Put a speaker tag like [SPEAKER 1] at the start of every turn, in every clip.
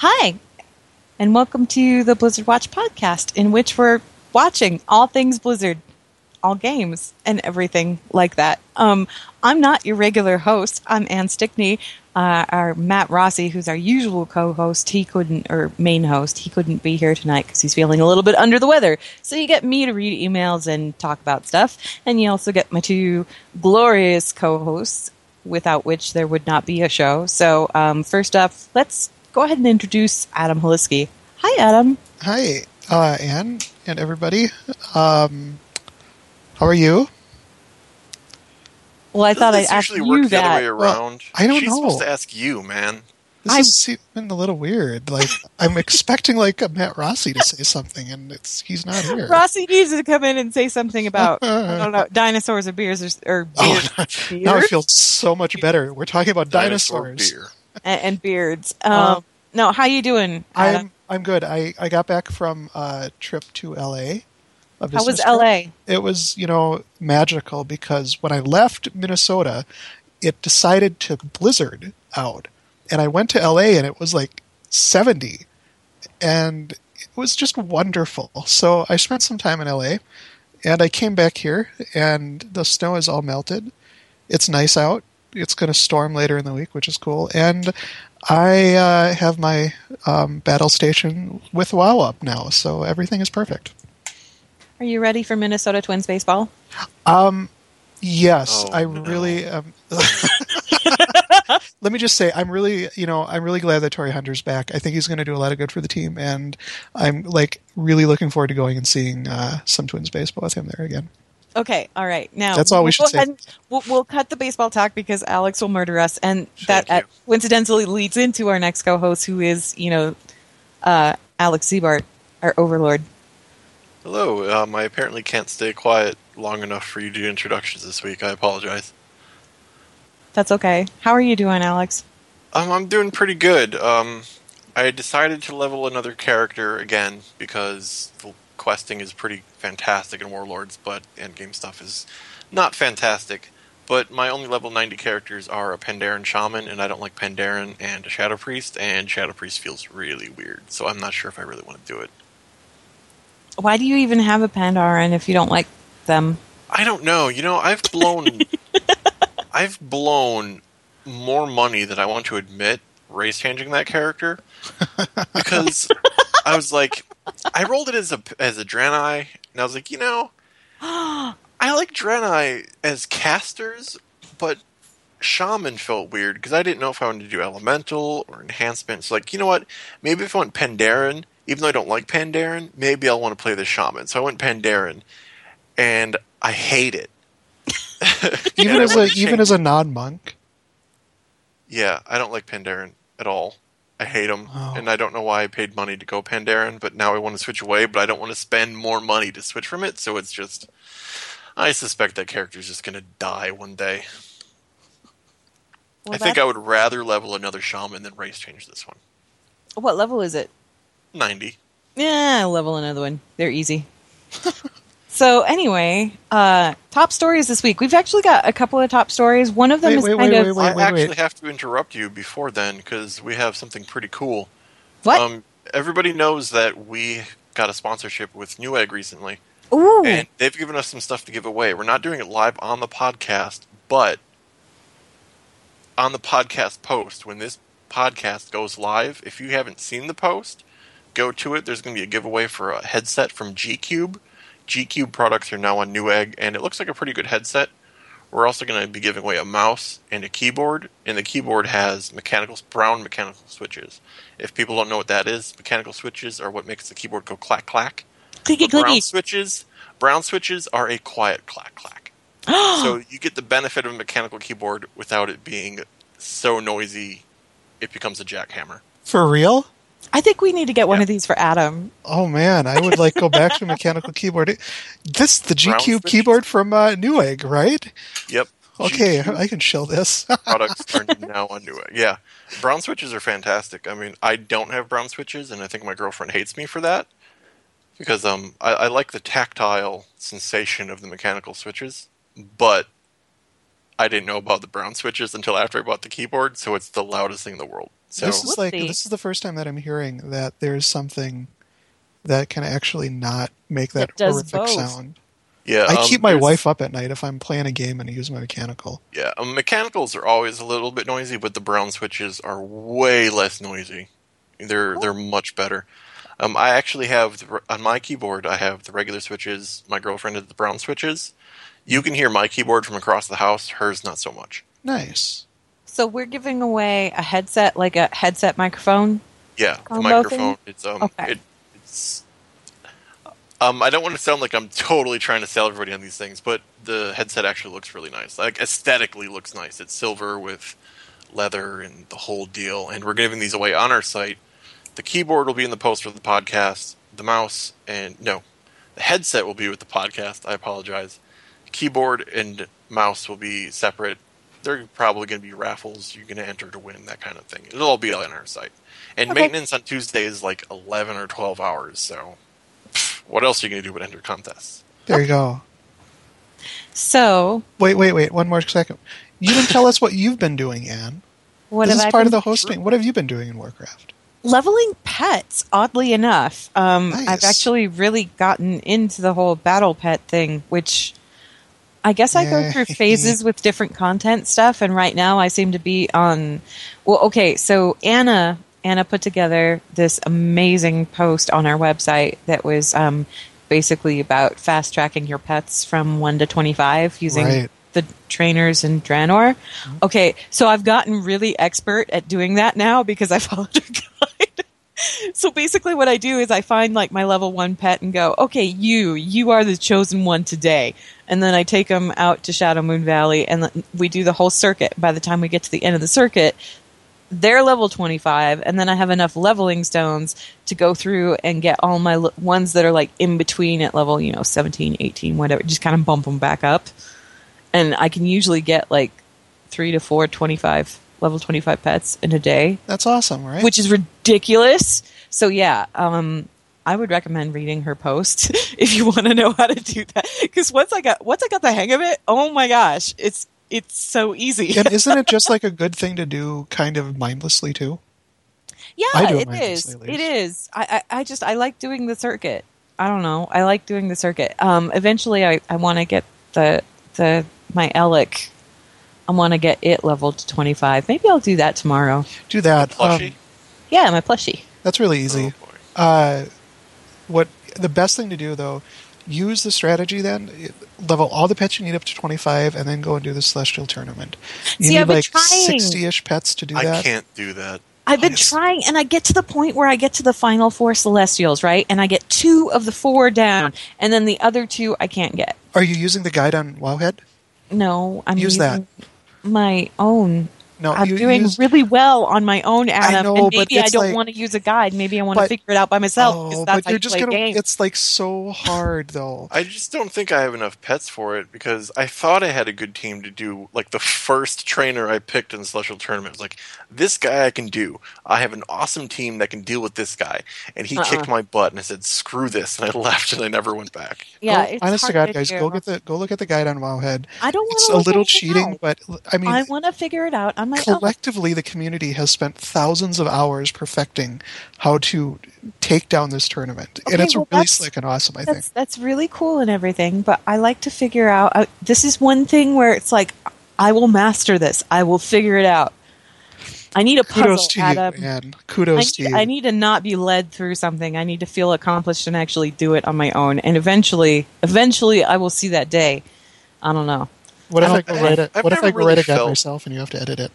[SPEAKER 1] Hi, and welcome to the Blizzard Watch podcast, in which we're watching all things Blizzard, all games, and everything like that. Um, I'm not your regular host. I'm Anne Stickney. Uh, our Matt Rossi, who's our usual co-host, he couldn't, or main host, he couldn't be here tonight because he's feeling a little bit under the weather. So you get me to read emails and talk about stuff, and you also get my two glorious co-hosts, without which there would not be a show. So um, first up, let's go ahead and introduce Adam Holisky. Hi, Adam.
[SPEAKER 2] Hi, uh, Anne and everybody. Um, how are you?
[SPEAKER 1] Well, I thought I'd
[SPEAKER 3] Doesn't this
[SPEAKER 1] ask
[SPEAKER 3] usually
[SPEAKER 1] you
[SPEAKER 3] work the other
[SPEAKER 1] that.
[SPEAKER 3] way around.
[SPEAKER 2] I don't
[SPEAKER 3] She's
[SPEAKER 2] know.
[SPEAKER 3] supposed to ask you, man.
[SPEAKER 2] This
[SPEAKER 1] I-
[SPEAKER 2] is seeming a little weird. Like I'm expecting like a Matt Rossi to say something, and it's he's not here.
[SPEAKER 1] Rossi needs to come in and say something about I don't know dinosaurs or beers or, or
[SPEAKER 2] Oh,
[SPEAKER 1] beards,
[SPEAKER 2] now I feel so much better. We're talking about
[SPEAKER 3] Dinosaur
[SPEAKER 2] dinosaurs.
[SPEAKER 3] beer.
[SPEAKER 1] And, and beards. Um,
[SPEAKER 2] Um,
[SPEAKER 1] no, how you doing? Adam?
[SPEAKER 2] I'm I'm good. I I got back from a trip to L.A.
[SPEAKER 1] How was
[SPEAKER 2] trip.
[SPEAKER 1] L.A.?
[SPEAKER 2] It was you know magical because when I left Minnesota, it decided to blizzard out, and I went to L.A. and it was like seventy, and it was just wonderful. So I spent some time in LA and I came back here and the snow is all melted. It's nice out. It's going to storm later in the week, which is cool. And I uh, have my um, battle station with WoW up now, so everything is perfect.
[SPEAKER 1] Are you ready for Minnesota Twins baseball?
[SPEAKER 2] Um, yes,
[SPEAKER 3] Oh,
[SPEAKER 2] I
[SPEAKER 3] no.
[SPEAKER 2] really. Um, let me just say, I'm really, you know, I'm really glad that Torii Hunter's back. I think he's going to do a lot of good for the team, and I'm like really looking forward to going and seeing uh, some Twins baseball with him there again.
[SPEAKER 1] Okay, all right. Now
[SPEAKER 2] That's all we
[SPEAKER 1] we'll
[SPEAKER 2] should say.
[SPEAKER 1] and- We'll, we'll cut the baseball talk because Alex will murder us, and that
[SPEAKER 3] Thank
[SPEAKER 1] uh,
[SPEAKER 3] you.
[SPEAKER 1] coincidentally leads into our next co-host, who is you know uh, Alex Ziebart, our overlord.
[SPEAKER 3] Hello. Um, I apparently can't stay quiet long enough for you to do introductions this week. I apologize.
[SPEAKER 1] That's okay. How are you doing, Alex?
[SPEAKER 3] Um, I'm doing pretty good. Um, I decided to level another character again because the questing is pretty fantastic in Warlords, but endgame stuff is not fantastic. But my only level 90 characters are a Pandaren Shaman, and I don't like Pandaren, and a Shadow Priest, and Shadow Priest feels really weird, so I'm not sure if I really want to do it.
[SPEAKER 1] Why do you even have a Pandaren if you don't like them?
[SPEAKER 3] I don't know. You know, I've blown I've blown more money than I want to admit race changing that character because I was like I rolled it as a as a Draenei and I was like, you know, I like Draenei as casters, but Shaman felt weird because I didn't know if I wanted to do Elemental or Enhancement. So like, you know what? Maybe if I went Pandaren, even though I don't like Pandaren, maybe I'll want to play the Shaman. So I went Pandaren, and I hate it.
[SPEAKER 2] Even as a even as a
[SPEAKER 3] it.
[SPEAKER 2] non monk.
[SPEAKER 3] Yeah, I don't like Pandaren at all. I hate him,
[SPEAKER 2] Oh.
[SPEAKER 3] and I don't know why I paid money to go Pandaren, but now I want to switch away, but I don't want to spend more money to switch from it, so it's just. I suspect that character's just gonna die one day.
[SPEAKER 1] Well,
[SPEAKER 3] I think I would rather level another shaman than race change this one.
[SPEAKER 1] What level is it?
[SPEAKER 3] 90.
[SPEAKER 1] Yeah, I'll level another one. They're easy. so anyway, uh, top stories this week. We've actually got a couple of top stories. One of them
[SPEAKER 2] Wait,
[SPEAKER 1] is
[SPEAKER 2] wait,
[SPEAKER 1] kind
[SPEAKER 2] wait,
[SPEAKER 1] of
[SPEAKER 2] wait,
[SPEAKER 3] I
[SPEAKER 2] wait,
[SPEAKER 3] actually
[SPEAKER 2] wait.
[SPEAKER 3] have to interrupt you before then because we have something pretty cool.
[SPEAKER 1] what?
[SPEAKER 3] Um, everybody knows that we got a sponsorship with Newegg recently,
[SPEAKER 1] Ooh,
[SPEAKER 3] and they've given us some stuff to give away. We're not doing it live on the podcast, but on the podcast post, when this podcast goes live, if you haven't seen the post, go to it. There's going to be a giveaway for a headset from G Cube. G Cube products are now on Newegg, and it looks like a pretty good headset. We're also going to be giving away a mouse and a keyboard, and the keyboard has mechanical brown mechanical switches. If people don't know what that is, mechanical switches are what makes the keyboard go clack clack.
[SPEAKER 1] clicky
[SPEAKER 3] But brown
[SPEAKER 1] clicky.
[SPEAKER 3] switches, brown switches are a quiet clack clack. so you get the benefit of a mechanical keyboard without it being so noisy. It becomes a jackhammer.
[SPEAKER 2] For real?
[SPEAKER 1] I think we need to get one
[SPEAKER 3] Yeah.
[SPEAKER 1] of these for Adam.
[SPEAKER 2] Oh man, I would like go back to a mechanical keyboard. This the G Cube keyboard from uh, Newegg, right?
[SPEAKER 3] Yep.
[SPEAKER 2] Okay,
[SPEAKER 3] GQ
[SPEAKER 2] I can show this.
[SPEAKER 3] products are now on Newegg. Yeah, brown switches are fantastic. I mean, I don't have brown switches, and I think my girlfriend hates me for that because um, I, I like the tactile sensation of the mechanical switches, but I didn't know about the brown switches until after I bought the keyboard. So it's the loudest thing in the world. So
[SPEAKER 2] this is like this is the first time that I'm hearing that there's something that can actually not make that
[SPEAKER 1] That
[SPEAKER 2] horrific
[SPEAKER 1] both.
[SPEAKER 2] sound.
[SPEAKER 3] yeah,
[SPEAKER 2] I
[SPEAKER 3] um,
[SPEAKER 2] keep my wife up at night if I'm playing a game and I use my mechanical.
[SPEAKER 3] Yeah, um, mechanicals are always a little bit noisy, but the brown switches are way less noisy. They're they're much better. Um, I actually have the, on my keyboard. I have the regular switches. My girlfriend has the brown switches. You can hear my keyboard from across the house. Hers not so much.
[SPEAKER 2] Nice.
[SPEAKER 1] So we're giving away a headset, like a headset microphone.
[SPEAKER 3] Yeah, the microphone.
[SPEAKER 1] thing?
[SPEAKER 3] It's um,
[SPEAKER 1] Okay.
[SPEAKER 3] it, it's um. I don't want to sound like I'm totally trying to sell everybody on these things, but the headset actually looks really nice. Like aesthetically, looks nice. It's silver with leather and the whole deal. And we're giving these away on our site. The keyboard will be in the post for the podcast. The mouse and no, the headset will be with the podcast. I apologize. Keyboard and mouse will be separate. They're probably going to be raffles. You're going to enter to win that kind of thing. It'll all be on our site. And
[SPEAKER 1] Okay.
[SPEAKER 3] maintenance on Tuesday is like 11 or 12 hours. So, what else are you going to do but enter contests?
[SPEAKER 2] There you go.
[SPEAKER 1] So
[SPEAKER 2] Wait, wait, wait. One more second. You didn't tell us what you've been doing, Anne.
[SPEAKER 1] what
[SPEAKER 2] this
[SPEAKER 1] have
[SPEAKER 2] is
[SPEAKER 1] I
[SPEAKER 2] part of the hosting. What have you been doing in Warcraft?
[SPEAKER 1] leveling pets oddly enough um,
[SPEAKER 2] Nice.
[SPEAKER 1] i've actually really gotten into the whole battle pet thing which i guess i go through phases with different content stuff and right now i seem to be on well okay so anna anna put together this amazing post on our website that was um, basically about fast tracking your pets from 1 to 25 using
[SPEAKER 2] Right.
[SPEAKER 1] the trainers in Draenor. Okay, so I've gotten really expert at doing that now because I followed her. so basically what I do is I find like my level 1 pet and go, "Okay, you, you are the chosen one today." And then I take them out to Shadowmoon Valley and we do the whole circuit. By the time we get to the end of the circuit, they're level 25 and then i have enough leveling stones to go through and get all my l- ones that are like in between at level you know 17 18 whatever just kind of bump them back up and i can usually get like three to four 25 level 25 pets in a day
[SPEAKER 2] That's awesome, right?
[SPEAKER 1] which is ridiculous so yeah um I would recommend reading her post if you want to know how to do that. Because once I got once I got the hang of it, oh my gosh, it's it's so easy.
[SPEAKER 2] and isn't it just like a good thing to do kind of mindlessly too?
[SPEAKER 1] Yeah,
[SPEAKER 2] I do it
[SPEAKER 1] it is. It is. I, I, I just I like doing the circuit. I don't know. I like doing the circuit. Um, eventually, I, I want to get the the my Elekk. I want to get it leveled to twenty five. Maybe I'll do that tomorrow.
[SPEAKER 2] Do that.
[SPEAKER 3] Plushie?
[SPEAKER 2] Um,
[SPEAKER 1] Yeah, my plushie.
[SPEAKER 2] that's really easy.
[SPEAKER 3] Oh, boy.
[SPEAKER 2] Uh, what the best thing to do though? Use the strategy then. Level all the pets you need up to twenty five, and then go and do the celestial tournament. You
[SPEAKER 1] See,
[SPEAKER 2] need
[SPEAKER 1] I've been
[SPEAKER 2] like
[SPEAKER 1] trying.
[SPEAKER 2] sixty-ish pets to do
[SPEAKER 3] I
[SPEAKER 2] that.
[SPEAKER 3] can't do that.
[SPEAKER 1] I've been
[SPEAKER 2] Yes.
[SPEAKER 1] trying, and I get to the point where I get to the final four Celestials, right? And I get two of the four down, and then the other two I can't get.
[SPEAKER 2] Are you using the guide on Wowhead?
[SPEAKER 1] No, I'm
[SPEAKER 2] Use that.
[SPEAKER 1] My own
[SPEAKER 2] No,
[SPEAKER 1] I'm
[SPEAKER 2] you
[SPEAKER 1] doing
[SPEAKER 2] use-
[SPEAKER 1] really well on my own, Adam.
[SPEAKER 2] know,
[SPEAKER 1] and
[SPEAKER 2] but
[SPEAKER 1] maybe I don't
[SPEAKER 2] like-
[SPEAKER 1] want to use a guide. Maybe I want to figure it out by myself.
[SPEAKER 2] Oh,
[SPEAKER 1] that's
[SPEAKER 2] but you're just gonna.
[SPEAKER 1] Games.
[SPEAKER 2] It's like so hard though.
[SPEAKER 3] I just don't think I have enough pets for it because I thought I had a good team to do. Like the first trainer I picked in the Celestial Tournament was like, this guy I can do. I have an awesome team that can deal with this guy. And he
[SPEAKER 1] Uh-uh.
[SPEAKER 3] kicked my butt and I said, screw this. And I left and I never went back.
[SPEAKER 1] yeah,
[SPEAKER 2] Go-
[SPEAKER 1] it's
[SPEAKER 2] honest to
[SPEAKER 1] hard
[SPEAKER 2] God, guys,
[SPEAKER 1] do.
[SPEAKER 2] go get the go look at the guide on Wowhead.
[SPEAKER 1] I don't want
[SPEAKER 2] It's a little cheating, but I mean,
[SPEAKER 1] I want to figure it out on my own.
[SPEAKER 2] collectively, the community has spent thousands of hours perfecting how to take down this tournament, and it's
[SPEAKER 1] well,
[SPEAKER 2] really slick and awesome. I think.
[SPEAKER 1] That's that's really cool and everything, but I like to figure out. Uh, this is one thing where it's like, I will master this. I will figure it out. I need a puzzle,
[SPEAKER 2] Kudos to
[SPEAKER 1] Adam.
[SPEAKER 2] you, man.
[SPEAKER 1] I
[SPEAKER 2] Kudos to you.
[SPEAKER 1] I need to not be led through something. I need to feel accomplished and actually do it on my own. And eventually, eventually, I will see that day. I don't know.
[SPEAKER 2] What if I
[SPEAKER 3] I've-
[SPEAKER 2] go write it?
[SPEAKER 3] I've
[SPEAKER 2] What if I
[SPEAKER 3] never
[SPEAKER 2] go write
[SPEAKER 3] really
[SPEAKER 2] a guide
[SPEAKER 3] felt-
[SPEAKER 2] myself and you have to edit it?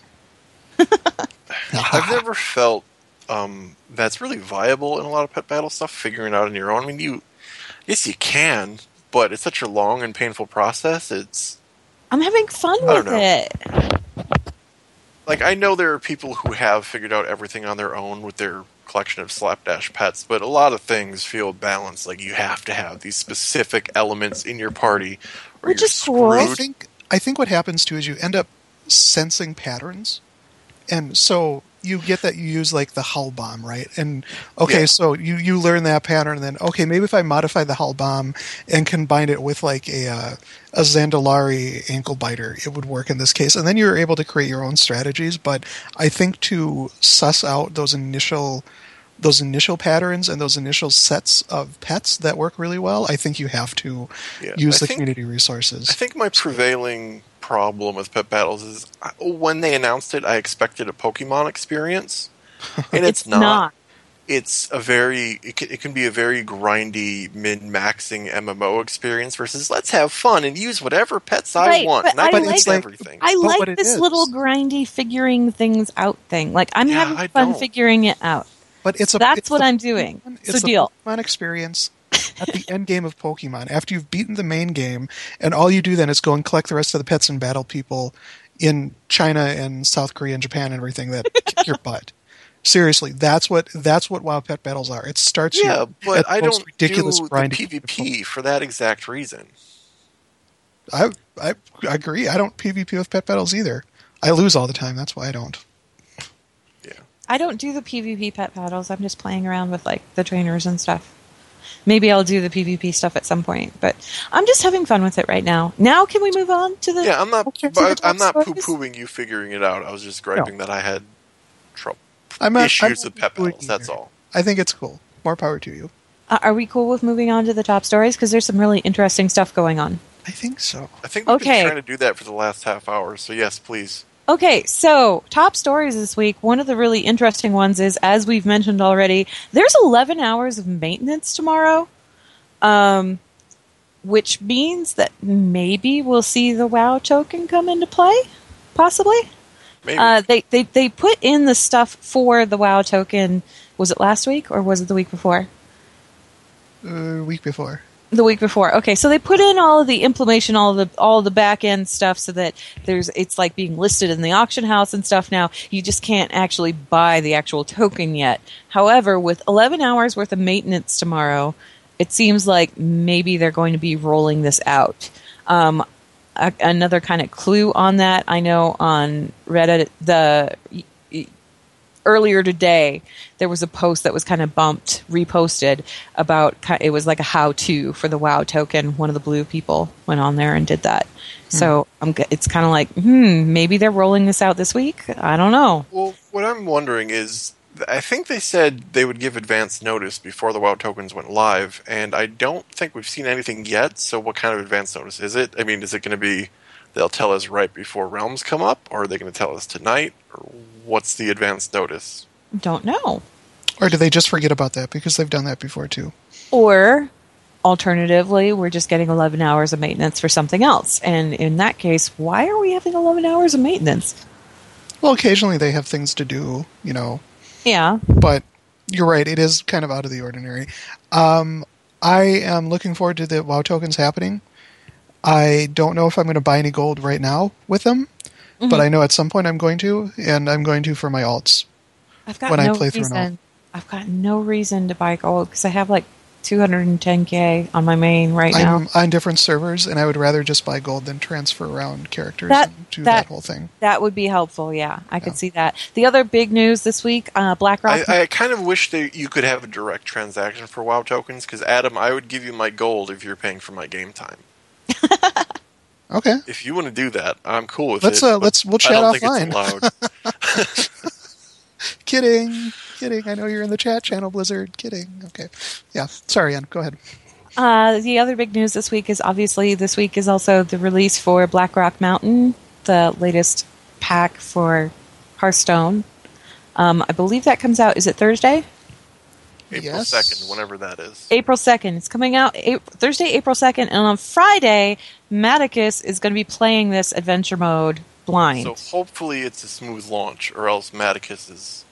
[SPEAKER 3] I've never felt um, that's really viable in a lot of pet battle stuff, figuring it out on your own. I mean, you, yes, you can, but it's such a long and painful process. It's
[SPEAKER 1] I'm having fun
[SPEAKER 3] I
[SPEAKER 1] with
[SPEAKER 3] know.
[SPEAKER 1] it.
[SPEAKER 3] like I know there are people who have figured out everything on their own with their collection of slapdash pets, but a lot of things feel balanced. Like you have to have these specific elements in your party, or
[SPEAKER 1] Which
[SPEAKER 3] you're
[SPEAKER 1] is cool.
[SPEAKER 2] I
[SPEAKER 3] screwed.
[SPEAKER 2] think I think what happens too is you end up sensing patterns, and so you get that you use like the hull bomb, right? And okay,
[SPEAKER 3] Yeah.
[SPEAKER 2] so you you learn that pattern, and then okay, maybe if I modify the hull bomb and combine it with like a uh, a Zandalari ankle biter, it would work in this case, and then you're able to create your own strategies. But I think to suss out those initial those initial patterns and those initial sets of pets that work really well, I think you have to
[SPEAKER 3] Yeah,
[SPEAKER 2] use
[SPEAKER 3] I
[SPEAKER 2] the
[SPEAKER 3] think-
[SPEAKER 2] community resources.
[SPEAKER 3] I think my prevailing problem with pet battles is I- when they announced it, I expected a Pokemon experience, and it's, not. It's a very it can, it can be a very grindy min maxing MMO experience versus let's have fun and use whatever pets I
[SPEAKER 1] Right,
[SPEAKER 3] want.
[SPEAKER 1] but
[SPEAKER 3] and I
[SPEAKER 1] I like-
[SPEAKER 3] everything.
[SPEAKER 1] I like this little grindy figuring things out thing. Like I'm
[SPEAKER 3] Yeah,
[SPEAKER 1] having
[SPEAKER 3] I
[SPEAKER 1] fun
[SPEAKER 3] don't.
[SPEAKER 1] figuring it out.
[SPEAKER 2] But it's a
[SPEAKER 1] That's
[SPEAKER 2] it's
[SPEAKER 1] what
[SPEAKER 2] the
[SPEAKER 1] I'm doing.
[SPEAKER 2] Pokemon-
[SPEAKER 1] So
[SPEAKER 2] It's the
[SPEAKER 1] deal.
[SPEAKER 2] Pokemon experience at the end game of Pokemon. After you've beaten the main game, and all you do then is go and collect the rest of the pets and battle people in China and South Korea and Japan and everything that kick your butt. Seriously, that's what that's what WoW Pet Battles are. It starts you
[SPEAKER 3] yeah,
[SPEAKER 2] at
[SPEAKER 3] but
[SPEAKER 2] the
[SPEAKER 3] I
[SPEAKER 2] most
[SPEAKER 3] don't
[SPEAKER 2] ridiculous
[SPEAKER 3] do the. PvP for that exact reason.
[SPEAKER 2] I, I I agree. I don't PvP with Pet Battles either. I lose all the time. That's why I don't.
[SPEAKER 3] Yeah.
[SPEAKER 1] I don't do the PvP pet battles. I'm just playing around with like the trainers and stuff. Maybe I'll do the PvP stuff at some point, but I'm just having fun with it right now. Now, can we move on to the?
[SPEAKER 3] Yeah, I'm not.
[SPEAKER 1] Okay,
[SPEAKER 3] but
[SPEAKER 1] the
[SPEAKER 3] I'm not
[SPEAKER 1] top
[SPEAKER 3] poo pooing you figuring it out. I was just griping that I had trouble
[SPEAKER 2] I'm not,
[SPEAKER 3] issues
[SPEAKER 2] I'm
[SPEAKER 3] with pet
[SPEAKER 2] not
[SPEAKER 3] battles. That's all.
[SPEAKER 2] I think it's cool. More power to you.
[SPEAKER 1] Uh, are we cool with moving on to the top stories? Because there's some really interesting stuff going on.
[SPEAKER 2] I think so.
[SPEAKER 3] I think we've
[SPEAKER 1] Okay.
[SPEAKER 3] been trying to do that for the last half hour. So yes, please.
[SPEAKER 1] Okay, so top stories this week. One of the really interesting ones is, as we've mentioned already, there's 11 hours of maintenance tomorrow, um, which means that maybe we'll see the WoW token come into play, possibly.
[SPEAKER 3] Maybe.
[SPEAKER 1] Uh, they, they they put in the stuff for the WoW token. Was it last week or was it the week before?
[SPEAKER 2] Uh, week before.
[SPEAKER 1] The week before. Okay, so they put in all of the implementation, all the all the back end stuff, so that there's it's like being listed in the auction house and stuff. Now you just can't actually buy the actual token yet. However, with 11 hours worth of maintenance tomorrow, it seems like maybe they're going to be rolling this out. Um, a, another kind of clue on that, I know on Reddit, the earlier today there was a post that was kind of bumped reposted about it was like a how to for the wow token one of the blue people went on there and did that so I'm, it's kind of like hmm maybe they're rolling this out this week i don't know
[SPEAKER 3] well, what I'm wondering is, I think they said they would give advance notice before the WoW tokens went live, and I don't think we've seen anything yet. So, what kind of advance notice is it? I mean, is it going to be they'll tell us right before realms come up, or are they going to tell us tonight, or what's the advance notice?
[SPEAKER 1] don't know
[SPEAKER 2] Or do they just forget about that because they've done that before too?
[SPEAKER 1] or alternatively we're just getting 11 hours of maintenance for something else and in that case why are we having 11 hours of maintenance
[SPEAKER 2] Well, occasionally they have things to do, you know,
[SPEAKER 1] yeah
[SPEAKER 2] but you're right. It is kind of out of the ordinary. Um, I am looking forward to the WoW tokens happening. I don't know if I'm going to buy any gold right now with them, but I know at some point I'm going to, and I'm going to for my alts.
[SPEAKER 1] I've got
[SPEAKER 2] when I
[SPEAKER 1] no
[SPEAKER 2] play through an
[SPEAKER 1] reason. I've got no reason to buy gold because I have like 210k on my main right now.
[SPEAKER 2] I'm on different servers, and I would rather just buy gold than transfer around characters
[SPEAKER 1] That-
[SPEAKER 2] and do
[SPEAKER 1] that-
[SPEAKER 2] that, whole thing.
[SPEAKER 1] That would be helpful. Yeah, I could see that. The other big news this week: uh, Blackrock.
[SPEAKER 3] I, I kind of wish that you could have a direct transaction for WoW tokens because Adam, I would give you my gold if you're paying for my game time.
[SPEAKER 2] Okay,
[SPEAKER 3] If you want to do that, I'm cool with
[SPEAKER 2] Let's,
[SPEAKER 3] it.
[SPEAKER 2] uh,
[SPEAKER 3] but
[SPEAKER 2] let's- we'll
[SPEAKER 3] I
[SPEAKER 2] chat
[SPEAKER 3] don't think
[SPEAKER 2] offline.
[SPEAKER 3] it's
[SPEAKER 2] kidding, kidding. I know you're in the chat channel, Blizzard. Kidding. Okay, yeah. Sorry, Anne. Go ahead.
[SPEAKER 1] Uh, the other big news this week is obviously this week is also the release for Blackrock Mountain, the latest pack for Hearthstone. Um, I believe that comes out. Is it Thursday?
[SPEAKER 3] April
[SPEAKER 2] Yes.
[SPEAKER 3] second, whenever that is.
[SPEAKER 1] April 2nd. It's coming out April, Thursday, April 2nd. And on Friday, Maticus is going to be playing this adventure mode blind.
[SPEAKER 3] So hopefully it's a smooth launch, or else Maticus is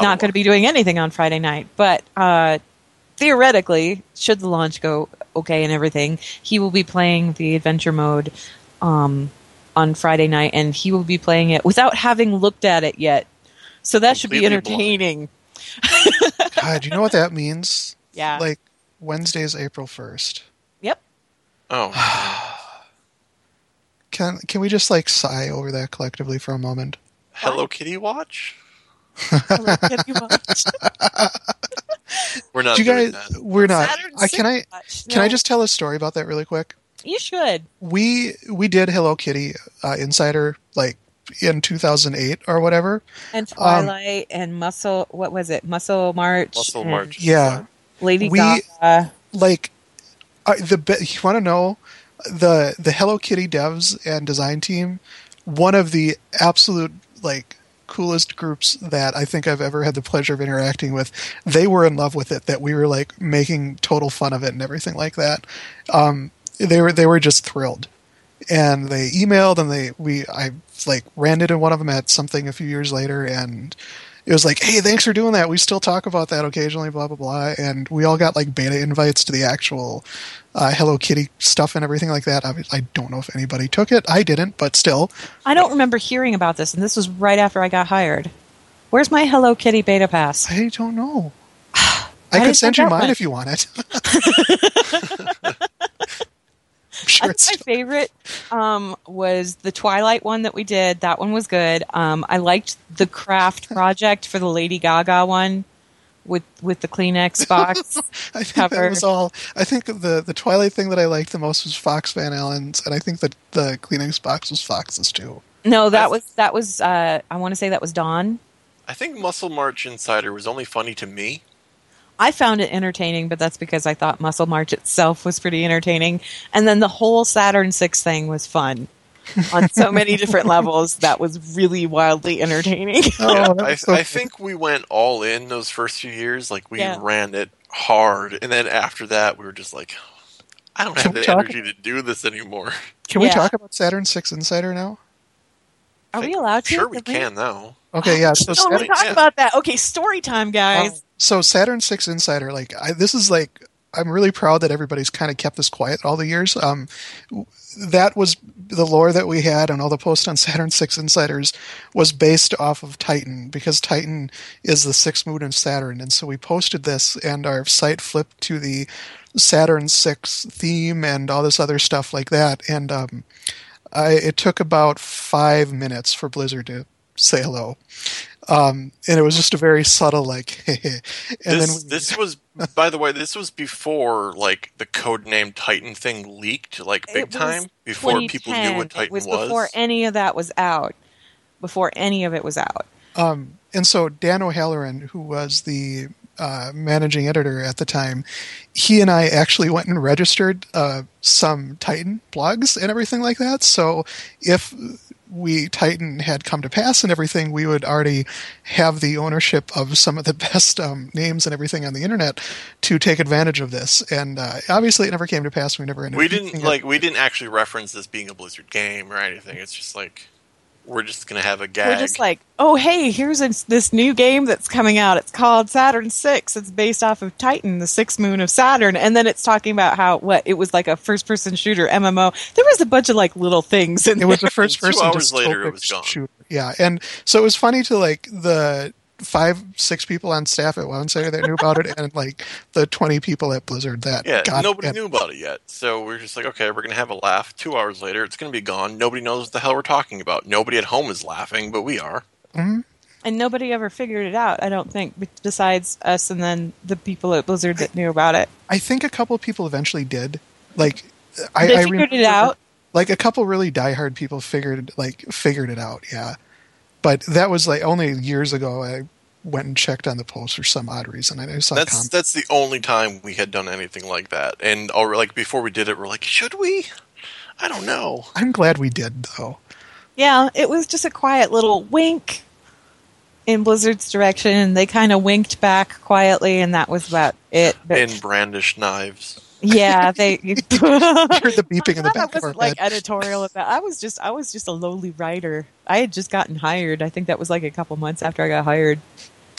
[SPEAKER 1] Not going to be doing anything on Friday night. But uh, theoretically, should the launch go okay and everything, he will be playing the adventure mode um, on Friday night. And he will be playing it without having looked at it yet. So that should be
[SPEAKER 3] Completely
[SPEAKER 1] entertaining.
[SPEAKER 2] God, do you know what that means?
[SPEAKER 1] Yeah.
[SPEAKER 2] Like Wednesday's April first.
[SPEAKER 1] Yep.
[SPEAKER 3] Oh,
[SPEAKER 2] Can can we just like sigh over that collectively for a moment?
[SPEAKER 3] Hello Kitty Watch.
[SPEAKER 1] Pretty much.
[SPEAKER 3] We're not
[SPEAKER 2] Do you
[SPEAKER 3] doing
[SPEAKER 2] guys?
[SPEAKER 3] that.
[SPEAKER 2] We're not.
[SPEAKER 1] Saturn
[SPEAKER 2] I can I
[SPEAKER 1] Six Watch.
[SPEAKER 2] can I just tell a story about that really quick?
[SPEAKER 1] You should.
[SPEAKER 2] We we did Hello Kitty uh, Insider like in 2008 or whatever.
[SPEAKER 1] And
[SPEAKER 2] Um,
[SPEAKER 1] Twilight and Muscle. What was it? Muscle March.
[SPEAKER 3] Muscle
[SPEAKER 1] and
[SPEAKER 3] March.
[SPEAKER 2] Yeah,
[SPEAKER 1] Lady
[SPEAKER 2] We-
[SPEAKER 1] Gaga.
[SPEAKER 2] like I the be- you want to know the the Hello Kitty devs and design team, one of the absolute like coolest groups that I think I've ever had the pleasure of interacting with. They were in love with it that we were like making total fun of it and everything like that. Um, they were they were just thrilled. And they emailed and they we I like ran into one of them at something a few years later and it was like, hey, thanks for doing that. We still talk about that occasionally, blah blah blah. And we all got like beta invites to the actual uh, Hello Kitty stuff and everything like that. I, I don't know if anybody took it. I didn't, but still,
[SPEAKER 1] I don't remember hearing about this, and this was right after I got hired. Where's my Hello Kitty beta pass?
[SPEAKER 2] I don't know. I could send you mine
[SPEAKER 1] one.
[SPEAKER 2] if you want it. I'm sure
[SPEAKER 1] I
[SPEAKER 2] it's
[SPEAKER 1] think my favorite um, was the Twilight one that we did. That one was good. Um, I liked the craft project for the Lady Gaga one with with the Kleenex box.
[SPEAKER 2] I think
[SPEAKER 1] cover.
[SPEAKER 2] that was all. I think the the Twilight thing that I liked the most was Fox Van Allen's, and I think that the Kleenex box was Fox's too.
[SPEAKER 1] no, that was that was. Uh, I want to say that was Dawn.
[SPEAKER 3] I think Muscle March Insider was only funny to me.
[SPEAKER 1] I found it entertaining, but that's because I thought Muscle March itself was pretty entertaining. And then the whole Saturn Six thing was fun on so many different levels. That was really wildly entertaining.
[SPEAKER 2] Oh,
[SPEAKER 3] Yeah, I,
[SPEAKER 2] so
[SPEAKER 3] I think we went all in those first few years. Like we
[SPEAKER 1] Yeah.
[SPEAKER 3] ran it hard, and then after that, we were just like, I don't
[SPEAKER 2] Can
[SPEAKER 3] have the
[SPEAKER 2] talk-
[SPEAKER 3] energy to do this anymore.
[SPEAKER 2] Can we talk about Saturn Six Insider now?
[SPEAKER 1] Are we allowed to?
[SPEAKER 3] Sure, we
[SPEAKER 1] Can we?
[SPEAKER 3] can now.
[SPEAKER 2] Okay, yeah. So
[SPEAKER 1] Oh,
[SPEAKER 2] Saturn,
[SPEAKER 1] let's talk
[SPEAKER 3] yeah.
[SPEAKER 1] about that. Okay, story time, guys.
[SPEAKER 2] So Saturn Six Insider, like I, this is like I'm really proud that everybody's kind of kept this quiet all the years. Um, that was the lore that we had, and all the posts on Saturn Six Insiders was based off of Titan because Titan is the sixth moon of Saturn, and so we posted this, and our site flipped to the Saturn Six theme and all this other stuff like that, and um, I, it took about five minutes for Blizzard to say hello. Um, and it was just a very subtle, like, and
[SPEAKER 3] this,
[SPEAKER 2] then we,
[SPEAKER 3] this was, by the way, this was before like the codename Titan thing leaked, like big time, before people knew what Titan
[SPEAKER 1] It was before any of that was out. Before any of it was out.
[SPEAKER 2] Um, and so Dan O'Halloran, who was the uh, managing editor at the time, he and I actually went and registered uh, some Titan blogs and everything like that. So if we Titan had come to pass and everything, we would already have the ownership of some of the best um, names and everything on the internet to take advantage of this. And uh, obviously, it never came to pass. We never ended
[SPEAKER 3] We didn't
[SPEAKER 2] it.
[SPEAKER 3] like we didn't actually reference this being a Blizzard game or anything. It's just like we're just gonna have a gag.
[SPEAKER 1] We're just like, oh, hey, here's a, this new game that's coming out. It's called Saturn Six. It's based off of Titan, the sixth moon of Saturn. And then it's talking about how what it was like a first person shooter MMO. There was a bunch of like little things. In
[SPEAKER 2] It was a first
[SPEAKER 3] Two
[SPEAKER 2] person
[SPEAKER 3] hours later, it was gone.
[SPEAKER 2] shooter. Yeah, and so it was funny to like the five, six people on staff at One Center that knew about it, and like the twenty people at Blizzard that
[SPEAKER 3] yeah,
[SPEAKER 2] got
[SPEAKER 3] nobody
[SPEAKER 2] it.
[SPEAKER 3] knew about it yet. So we're just like, okay, we're gonna have a laugh. Two hours later, it's gonna be gone. Nobody knows what the hell we're talking about. Nobody at home is laughing, but we are. Mm-hmm.
[SPEAKER 1] and nobody ever figured it out. I don't think, besides us and then the people at Blizzard that knew about it.
[SPEAKER 2] I think a couple people eventually did. Like, I,
[SPEAKER 1] They
[SPEAKER 2] I
[SPEAKER 1] figured it
[SPEAKER 2] remember,
[SPEAKER 1] out?
[SPEAKER 2] Like a couple really diehard people figured like figured it out. Yeah, but that was like only years ago. I went and checked on the post for some odd reason. and I saw
[SPEAKER 3] That's
[SPEAKER 2] comments.
[SPEAKER 3] that's the only time we had done anything like that. And oh, or like before we did it, we're like, should we? I don't know.
[SPEAKER 2] I'm glad we did though.
[SPEAKER 1] Yeah, it was just a quiet little wink in Blizzard's direction. They kind of winked back quietly, and that was about it. But
[SPEAKER 3] And brandish knives.
[SPEAKER 1] Yeah, they.
[SPEAKER 2] Heard the beeping in the
[SPEAKER 1] I
[SPEAKER 2] back of our
[SPEAKER 1] wasn't like
[SPEAKER 2] head.
[SPEAKER 1] editorial about. I was just I was just a lowly writer. I had just gotten hired. I think that was like a couple months after I got hired.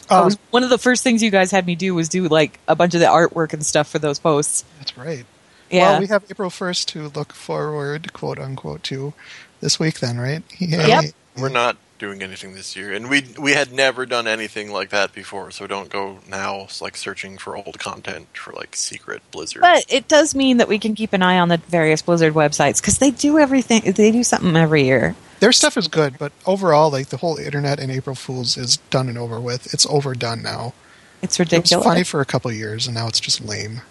[SPEAKER 1] I
[SPEAKER 2] Oh,
[SPEAKER 1] was one of the first things you guys had me do was do like a bunch of the artwork and stuff for those posts.
[SPEAKER 2] that's right.
[SPEAKER 1] Yeah.
[SPEAKER 2] Well, we have April 1st to look forward, quote unquote, to this week then, right? Yay.
[SPEAKER 1] Yep.
[SPEAKER 3] We're not doing anything this year, and we we had never done anything like that before. So don't go now like searching for old content for like secret Blizzard.
[SPEAKER 1] But it does mean that we can keep an eye on the various Blizzard websites because they do everything. They do something every year.
[SPEAKER 2] Their stuff is good, but overall, like the whole internet and April Fools is done and over with. It's overdone now.
[SPEAKER 1] It's
[SPEAKER 2] It was
[SPEAKER 1] ridiculous.
[SPEAKER 2] funny for a couple of years, and now it's just lame.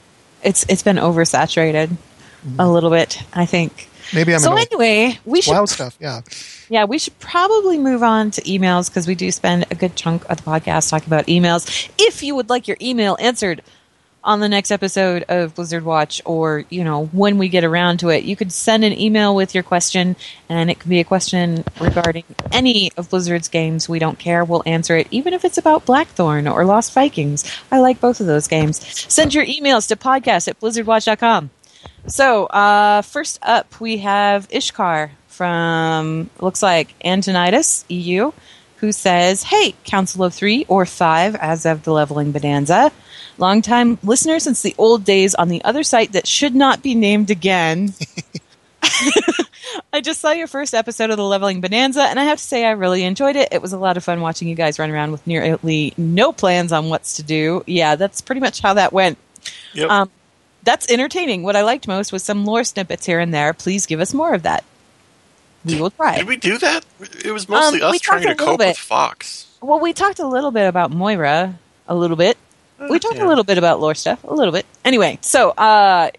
[SPEAKER 1] it's it's been oversaturated mm-hmm. a little bit. I think.
[SPEAKER 2] Maybe I'm
[SPEAKER 1] so
[SPEAKER 2] an
[SPEAKER 1] anyway, we should
[SPEAKER 2] wild stuff. Yeah,
[SPEAKER 1] yeah we should probably move on to emails because we do spend a good chunk of the podcast talking about emails. If you would like your email answered on the next episode of Blizzard Watch, or you know when we get around to it, you could send an email with your question, and it can be a question regarding any of Blizzard's games. We don't care; we'll answer it, even if it's about Blackthorne or Lost Vikings. I like both of those games. Send your emails to podcast at blizzardwatch.com. So, uh, first up, we have Ishkar from, looks like Antonidas EU, who says, Hey, Council of Three or Five, as of the Leveling Bonanza. Longtime listener since the old days on the other site that should not be named again. I just saw your first episode of the Leveling Bonanza, and I have to say I really enjoyed it. It was a lot of fun watching you guys run around with nearly no plans on what's to do. Yeah, that's pretty much how that went.
[SPEAKER 3] Yep.
[SPEAKER 1] Um, that's entertaining. What I liked most was some lore snippets here and there. Please give us more of that. We will try.
[SPEAKER 3] Did we do that? It was mostly
[SPEAKER 1] Um,
[SPEAKER 3] us trying to cope
[SPEAKER 1] bit.
[SPEAKER 3] with Fox.
[SPEAKER 1] Well, we talked a little bit about Moira, a little bit. We talked
[SPEAKER 3] yeah.
[SPEAKER 1] a little bit about lore stuff, a little bit. Anyway, so uh,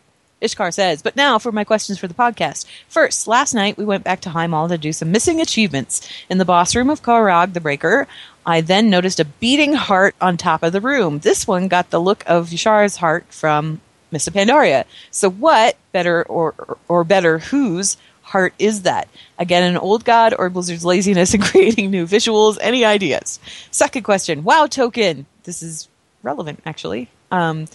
[SPEAKER 1] Ishkar says, but now for my questions for the podcast. First, last night we went back to Highmaul to do some missing achievements. In the boss room of Ko'ragh the Breaker, I then noticed a beating heart on top of the room. This one got the look of Y'Shaarj's heart from Miss Pandaria. So what better or or better whose heart is that? Again, an old god or Blizzard's laziness in creating new visuals? Any ideas? Second question. Wow token. This is relevant actually. Um,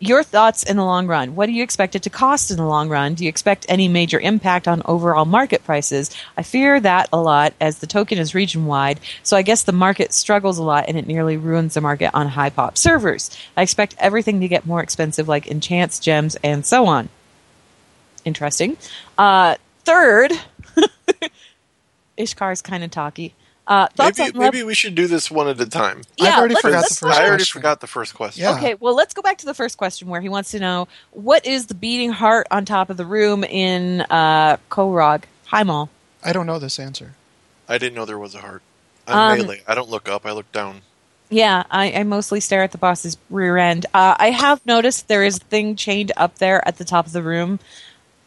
[SPEAKER 1] your thoughts in the long run. What do you expect it to cost in the long run? Do you expect any major impact on overall market prices? I fear that a lot as the token is region wide, so I guess the market struggles a lot and it nearly ruins the market on high pop servers. I expect everything to get more expensive, like enchants, gems, and so on. Interesting. Uh, third, Ishkar's kind of talky. Uh, thoughts
[SPEAKER 3] Maybe
[SPEAKER 1] on lev-
[SPEAKER 3] maybe we should do this one at a time.
[SPEAKER 1] Yeah,
[SPEAKER 2] I've already
[SPEAKER 1] let's-
[SPEAKER 2] forgot
[SPEAKER 1] let's
[SPEAKER 2] the first
[SPEAKER 3] I already
[SPEAKER 2] question.
[SPEAKER 3] forgot the first question.
[SPEAKER 2] Yeah.
[SPEAKER 1] Okay, well, let's go back to the first question where he wants to know what is the beating heart on top of the room in uh, Ko'ragh, High Mall?
[SPEAKER 2] I don't know this answer.
[SPEAKER 3] I didn't know there was a heart. I'm
[SPEAKER 1] Um,
[SPEAKER 3] melee. I don't look up. I look down.
[SPEAKER 1] Yeah, I, I mostly stare at the boss's rear end. Uh, I have noticed there is a thing chained up there at the top of the room.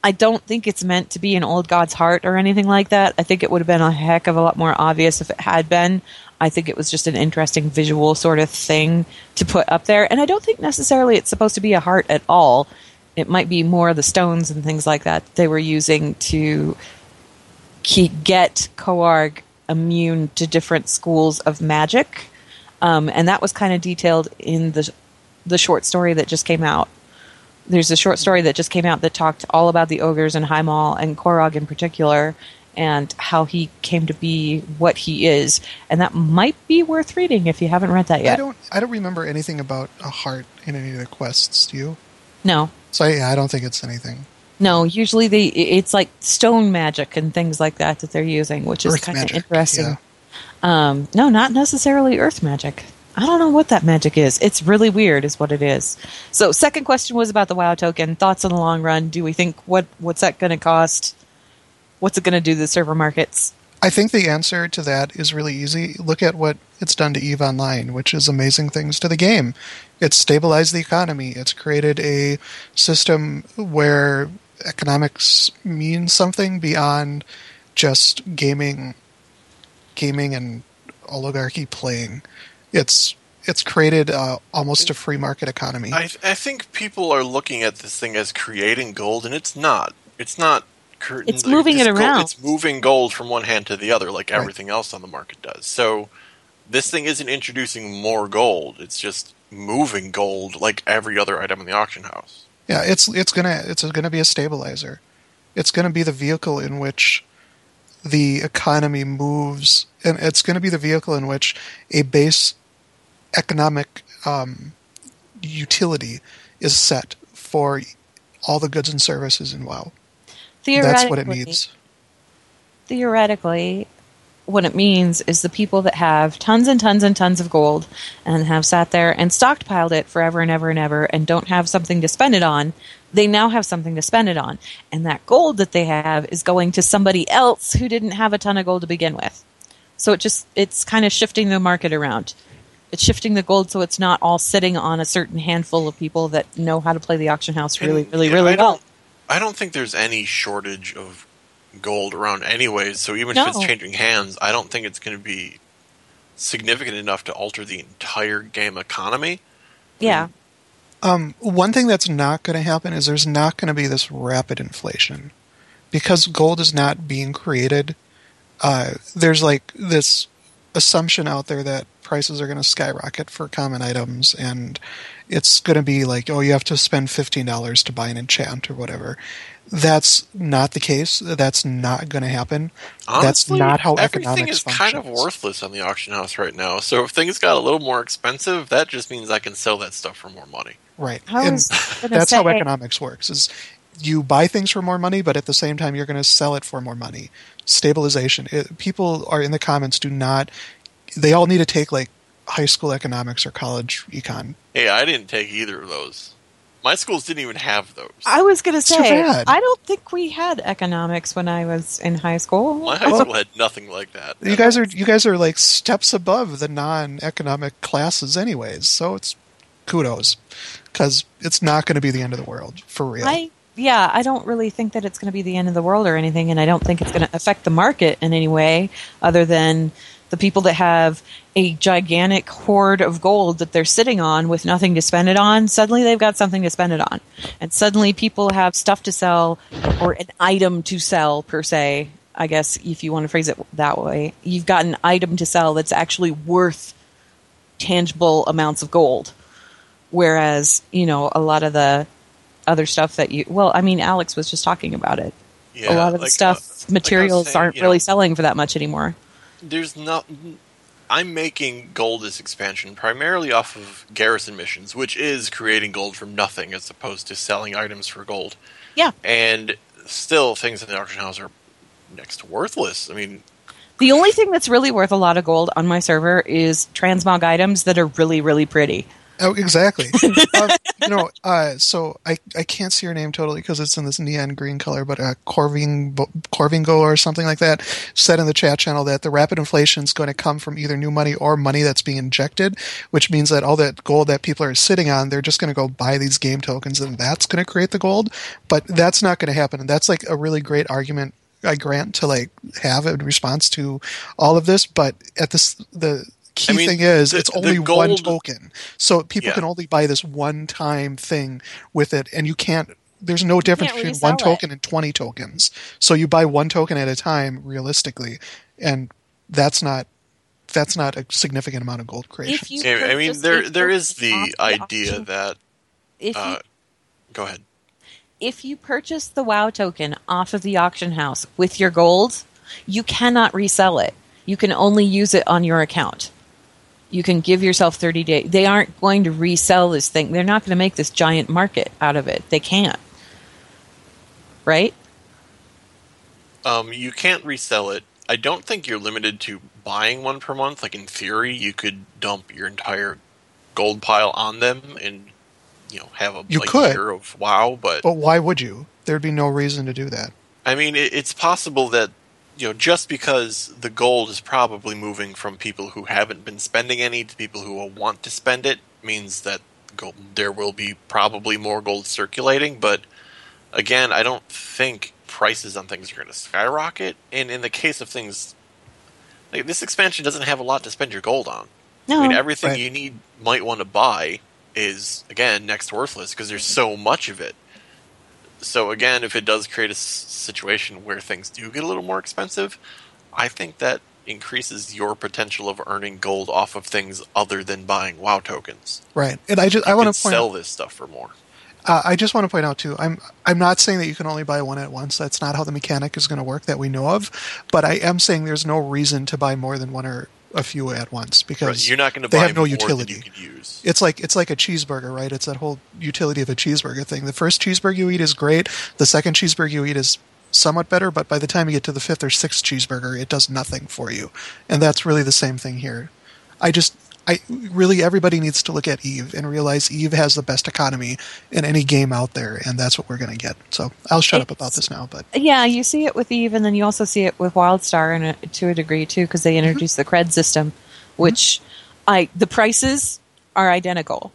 [SPEAKER 1] I don't think it's meant to be an old god's heart or anything like that. I think it would have been a heck of a lot more obvious if it had been. I think it was just an interesting visual sort of thing to put up there. And I don't think necessarily it's supposed to be a heart at all. It might be more the stones and things like that they were using to get Ko'ragh immune to different schools of magic. Um, and that was kind of detailed in the the short story that just came out. There's a short story that just came out that talked all about the ogres and Highmaul and Ko'ragh in particular, and how he came to be what he is. And that might be worth reading if you haven't read that yet.
[SPEAKER 2] I don't. I don't remember anything about a heart in any of the quests. Do you?
[SPEAKER 1] No.
[SPEAKER 2] So yeah, I don't think it's anything.
[SPEAKER 1] No, usually they it's like stone magic and things like that that they're using, which is kind of interesting.
[SPEAKER 2] yeah.
[SPEAKER 1] Um, no, not necessarily earth magic. I don't know what that magic is. It's really weird, is what it is. So, second question was about the WoW token. Thoughts on the long run? Do we think what what's that going to cost? What's it going to do to the server markets?
[SPEAKER 2] I think the answer to that is really easy. Look at what it's done to EVE Online, which is amazing things to the game. It's stabilized the economy. It's created a system where economics means something beyond just gaming, gaming and oligarchy playing. It's it's created uh, almost a free market economy.
[SPEAKER 3] I, I think people are looking at this thing as creating gold, and it's not. It's not. cur-
[SPEAKER 1] It's moving it
[SPEAKER 3] gold-
[SPEAKER 1] around.
[SPEAKER 3] it's moving gold from one hand to the other, like
[SPEAKER 2] Right.
[SPEAKER 3] everything else on the market does. So, this thing isn't introducing more gold. It's just moving gold like every other item in the auction house.
[SPEAKER 2] Yeah, it's it's gonna it's gonna be a stabilizer. It's gonna be the vehicle in which the economy moves, and it's gonna be the vehicle in which a base economic um, utility is set for all the goods and services in WoW. That's what it
[SPEAKER 1] Theoretically-
[SPEAKER 2] needs.
[SPEAKER 1] theoretically, what it means is the people that have tons and tons and tons of gold and have sat there and stockpiled it forever and ever and ever and don't have something to spend it on, they now have something to spend it on. And that gold that they have is going to somebody else who didn't have a ton of gold to begin with. So it just it's kind of shifting the market around. It's shifting the gold so it's not all sitting on a certain handful of people that know how to play the auction house really,
[SPEAKER 3] And,
[SPEAKER 1] really,
[SPEAKER 3] yeah,
[SPEAKER 1] really
[SPEAKER 3] I
[SPEAKER 1] well.
[SPEAKER 3] Don't, I don't think there's any shortage of gold around, anyways. So even
[SPEAKER 1] No.
[SPEAKER 3] if it's changing hands, I don't think it's going to be significant enough to alter the entire game economy.
[SPEAKER 1] Yeah.
[SPEAKER 2] Um, one thing that's not going to happen is there's not going to be this rapid inflation because gold is not being created. Uh, there's like this assumption out there that prices are going to skyrocket for common items, and it's going to be like, oh, you have to spend fifteen dollars to buy an enchant or whatever. That's not the case. That's not going to happen. That's not how
[SPEAKER 3] everything
[SPEAKER 2] economics
[SPEAKER 3] is kind of worthless on the auction house right now. So if things got a little more expensive, that just means I can sell that stuff for more money.
[SPEAKER 2] Right.
[SPEAKER 1] I
[SPEAKER 2] and
[SPEAKER 1] was gonna
[SPEAKER 2] that's how economics works is you buy things for more money, but at the same time you're going to sell it for more money. Stabilization. It, people are in the comments do not they all need to take like high school economics or college econ.
[SPEAKER 3] Hey, I didn't take either of those. My schools didn't even have those.
[SPEAKER 1] I was going to say. I don't think we had economics when I was in high school.
[SPEAKER 3] My high school had nothing like that.
[SPEAKER 2] You guys are you guys are like steps above the non-economic classes anyways. So it's kudos cuz it's not going to be the end of the world for real.
[SPEAKER 1] I yeah, I don't really think that it's going to be the end of the world or anything, and I don't think it's going to affect the market in any way, other than the people that have a gigantic hoard of gold that they're sitting on with nothing to spend it on. Suddenly, they've got something to spend it on, and suddenly people have stuff to sell or an item to sell per se. I guess if you want to phrase it that way, you've got an item to sell that's actually worth tangible amounts of gold. Whereas, you know, a lot of the other stuff that you, well, I mean, Alex was just talking about it.
[SPEAKER 3] Yeah,
[SPEAKER 1] a lot of the
[SPEAKER 3] like,
[SPEAKER 1] stuff,
[SPEAKER 3] uh, like
[SPEAKER 1] materials
[SPEAKER 3] saying,
[SPEAKER 1] aren't really
[SPEAKER 3] know,
[SPEAKER 1] selling for that much anymore.
[SPEAKER 3] There's not. I'm making gold this expansion primarily off of garrison missions, which is creating gold from nothing as opposed to selling items for gold.
[SPEAKER 1] Yeah.
[SPEAKER 3] And still, things in the auction house are next to worthless. I mean,
[SPEAKER 1] The only thing that's really worth a lot of gold on my server is transmog items that are really, really pretty.
[SPEAKER 2] Oh, exactly. um, you know, uh, so I, I can't see your name totally because it's in this neon green color, but uh, Corving Corvingo or something like that said in the chat channel that the rapid inflation is going to come from either new money or money that's being injected, which means that all that gold that people are sitting on, they're just going to go buy these game tokens, and that's going to create the gold. But that's not going to happen, and that's like a really great argument I grant to like have in response to all of this. But at this the key
[SPEAKER 3] I mean,
[SPEAKER 2] thing is
[SPEAKER 3] the-
[SPEAKER 2] it's
[SPEAKER 3] the
[SPEAKER 2] only one token so people
[SPEAKER 3] Yeah.
[SPEAKER 2] can only buy this one time thing with it and you can't there's no difference between one
[SPEAKER 1] resell it.
[SPEAKER 2] token and 20 tokens so you buy one token at a time realistically and that's not that's not a significant amount of gold creation
[SPEAKER 1] If you
[SPEAKER 3] I I mean, there there is the
[SPEAKER 1] off the
[SPEAKER 3] idea
[SPEAKER 1] auction-
[SPEAKER 3] that.
[SPEAKER 1] If you
[SPEAKER 3] Uh, go ahead.
[SPEAKER 1] if you purchase the WoW token off of the auction house with your gold, You cannot resell it. You can only use it on your account. You can give yourself 30 days. They aren't going to resell this thing. They're not going to make this giant market out of it. They can't. Right?
[SPEAKER 3] Um, you can't resell it. I don't think you're limited to buying one per month. Like in theory, you could dump your entire gold pile on them and you know have a
[SPEAKER 2] You
[SPEAKER 3] like,
[SPEAKER 2] could.
[SPEAKER 3] year of WoW. But
[SPEAKER 2] But why would you? There'd be no reason to do that.
[SPEAKER 3] I mean, it, it's possible that you know just because the gold is probably moving from people who haven't been spending any to people who will want to spend it means that gold, there will be probably more gold circulating. But again, I don't think prices on things are going to skyrocket. And in the case of things like this expansion doesn't have a lot to spend your gold on.
[SPEAKER 1] No.
[SPEAKER 3] I mean, everything
[SPEAKER 2] Right.
[SPEAKER 3] you need might want to buy is again next to worthless because there's so much of it. So again, if it does create a s- situation where things do get a little more expensive, I think that increases your potential of earning gold off of things other than buying WoW tokens.
[SPEAKER 2] Right. And I just I want to
[SPEAKER 3] sell
[SPEAKER 2] out,
[SPEAKER 3] this stuff for more.
[SPEAKER 2] uh, I just want to point out too. I'm I'm not saying that you can only buy one at once. That's not how the mechanic is going to work that we know of. But I am saying there's no reason to buy more than one or a few at once because
[SPEAKER 3] Right, You're not going to
[SPEAKER 2] they
[SPEAKER 3] buy
[SPEAKER 2] have no utility.
[SPEAKER 3] than you could use.
[SPEAKER 2] It's like it's like a cheeseburger, right? It's that whole utility of a cheeseburger thing. The first cheeseburger you eat is great. The second cheeseburger you eat is somewhat better, but by the time you get to the fifth or sixth cheeseburger, it does nothing for you. And that's really the same thing here. I just I really everybody needs to look at Eve and realize Eve has the best economy in any game out there, and that's what we're going to get. So I'll shut up about this now, but
[SPEAKER 1] Yeah, you see it with Eve, and then you also see it with WildStar, and to a degree too, because they
[SPEAKER 2] Mm-hmm.
[SPEAKER 1] introduced the cred system, which I the prices are identical.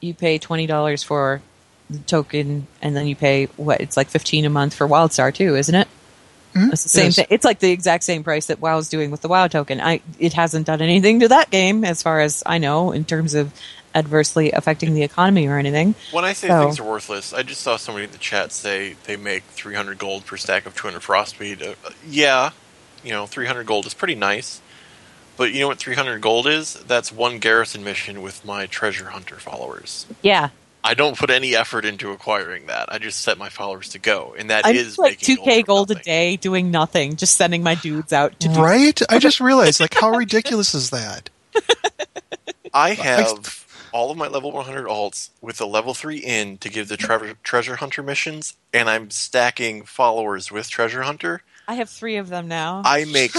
[SPEAKER 1] You pay twenty dollars for the token, and then you pay what it's like fifteen a month for WildStar too, isn't it? It's the same
[SPEAKER 2] Yes.
[SPEAKER 1] thing. It's like the exact same price that WoW's doing with the WoW token. I it hasn't done anything to that game, as far as I know, in terms of adversely affecting the economy or anything.
[SPEAKER 3] When I say
[SPEAKER 1] So-
[SPEAKER 3] things are worthless, I just saw somebody in the chat say they make 300 gold per stack of 200 frostweed. Uh, yeah, you know, 300 gold is pretty nice. But you know what 300 gold is? That's one garrison mission with my treasure hunter followers.
[SPEAKER 1] Yeah,
[SPEAKER 3] I don't put any effort into acquiring that. I just set my followers to go, and that
[SPEAKER 1] I'm
[SPEAKER 3] is
[SPEAKER 1] like
[SPEAKER 3] making
[SPEAKER 1] two K
[SPEAKER 3] from
[SPEAKER 1] gold a day, doing nothing, just sending my dudes out to do
[SPEAKER 2] right? I just realized like how ridiculous is that?
[SPEAKER 3] I have all of my level 100 alts with a level 3 in to give the treasure, treasure hunter missions, and I'm stacking followers with treasure hunter.
[SPEAKER 1] I have three of them now.
[SPEAKER 3] I make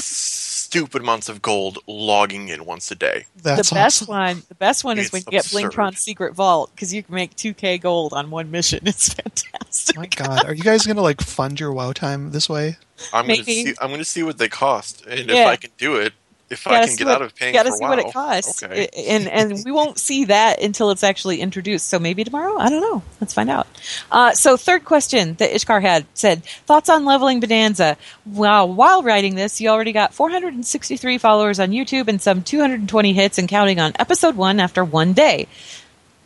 [SPEAKER 3] stupid amounts of gold logging in once a day.
[SPEAKER 2] That's
[SPEAKER 1] the best
[SPEAKER 2] awesome.
[SPEAKER 1] one, the best one is
[SPEAKER 3] It's
[SPEAKER 1] when you get
[SPEAKER 3] absurd.
[SPEAKER 1] Blingtron's secret vault because you can make two K gold on one mission. It's fantastic.
[SPEAKER 2] My God, are you guys going to like fund your WoW time this way?
[SPEAKER 3] I'm going to see. I'm going to see what they cost, and if I can do it, if I can
[SPEAKER 1] see
[SPEAKER 3] get
[SPEAKER 1] what-
[SPEAKER 3] out of paying
[SPEAKER 1] gotta
[SPEAKER 3] for
[SPEAKER 1] see
[SPEAKER 3] WoW.
[SPEAKER 1] what it costs,
[SPEAKER 3] Okay.
[SPEAKER 1] And and we won't see that until it's actually introduced. So maybe tomorrow. I don't know. Let's find out. Uh, so third question that Ishkar had said thoughts on leveling Bonanza. Wow, while writing this, you already got 463 followers on YouTube and some 220 hits and counting on episode one after one day,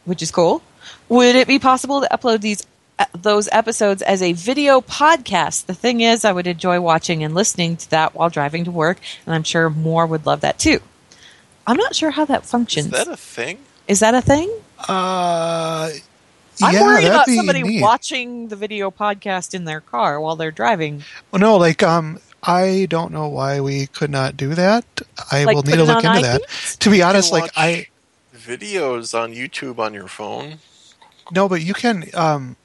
[SPEAKER 1] which is cool. Would it be possible to upload these those episodes as a video podcast? The thing is, I would enjoy watching and listening to that while driving to work, and I'm sure more would love that too. I'm not sure how that functions.
[SPEAKER 3] Is that a thing?
[SPEAKER 1] Is that a thing?
[SPEAKER 2] Uh,
[SPEAKER 1] I'm
[SPEAKER 2] yeah,
[SPEAKER 1] worried about somebody
[SPEAKER 2] neat.
[SPEAKER 1] watching the video podcast in their car while they're driving.
[SPEAKER 2] Well, no, like um, I don't know why we could not do that. I
[SPEAKER 1] Like,
[SPEAKER 2] will need to look
[SPEAKER 1] on
[SPEAKER 2] into that. To be
[SPEAKER 3] You can
[SPEAKER 2] honest, like
[SPEAKER 3] watch
[SPEAKER 2] I
[SPEAKER 3] videos on YouTube on your phone.
[SPEAKER 2] no, but you can um,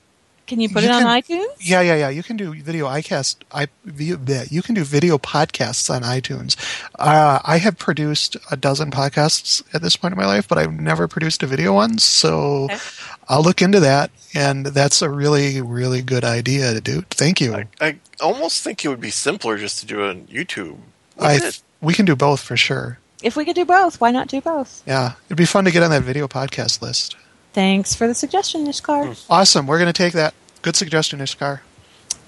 [SPEAKER 1] Can you put
[SPEAKER 2] You
[SPEAKER 1] it on iTunes?
[SPEAKER 2] yeah, yeah, yeah. You can do video iCast. I you can do video podcasts on iTunes. Uh, I have produced a dozen podcasts at this point in my life, but I've never produced a video one. So
[SPEAKER 1] Okay.
[SPEAKER 2] I'll look into that, and that's a really, really good idea to do. Thank you.
[SPEAKER 3] I, I almost think it would be simpler just to do it on YouTube.
[SPEAKER 2] I
[SPEAKER 3] it?
[SPEAKER 2] we can do both for sure.
[SPEAKER 1] If we could do both, why not do both?
[SPEAKER 2] Yeah, it'd be fun to get on that video podcast list.
[SPEAKER 1] Thanks for the suggestion, Nishkar.
[SPEAKER 2] Awesome. We're going to take that. Good suggestion, Ishkar.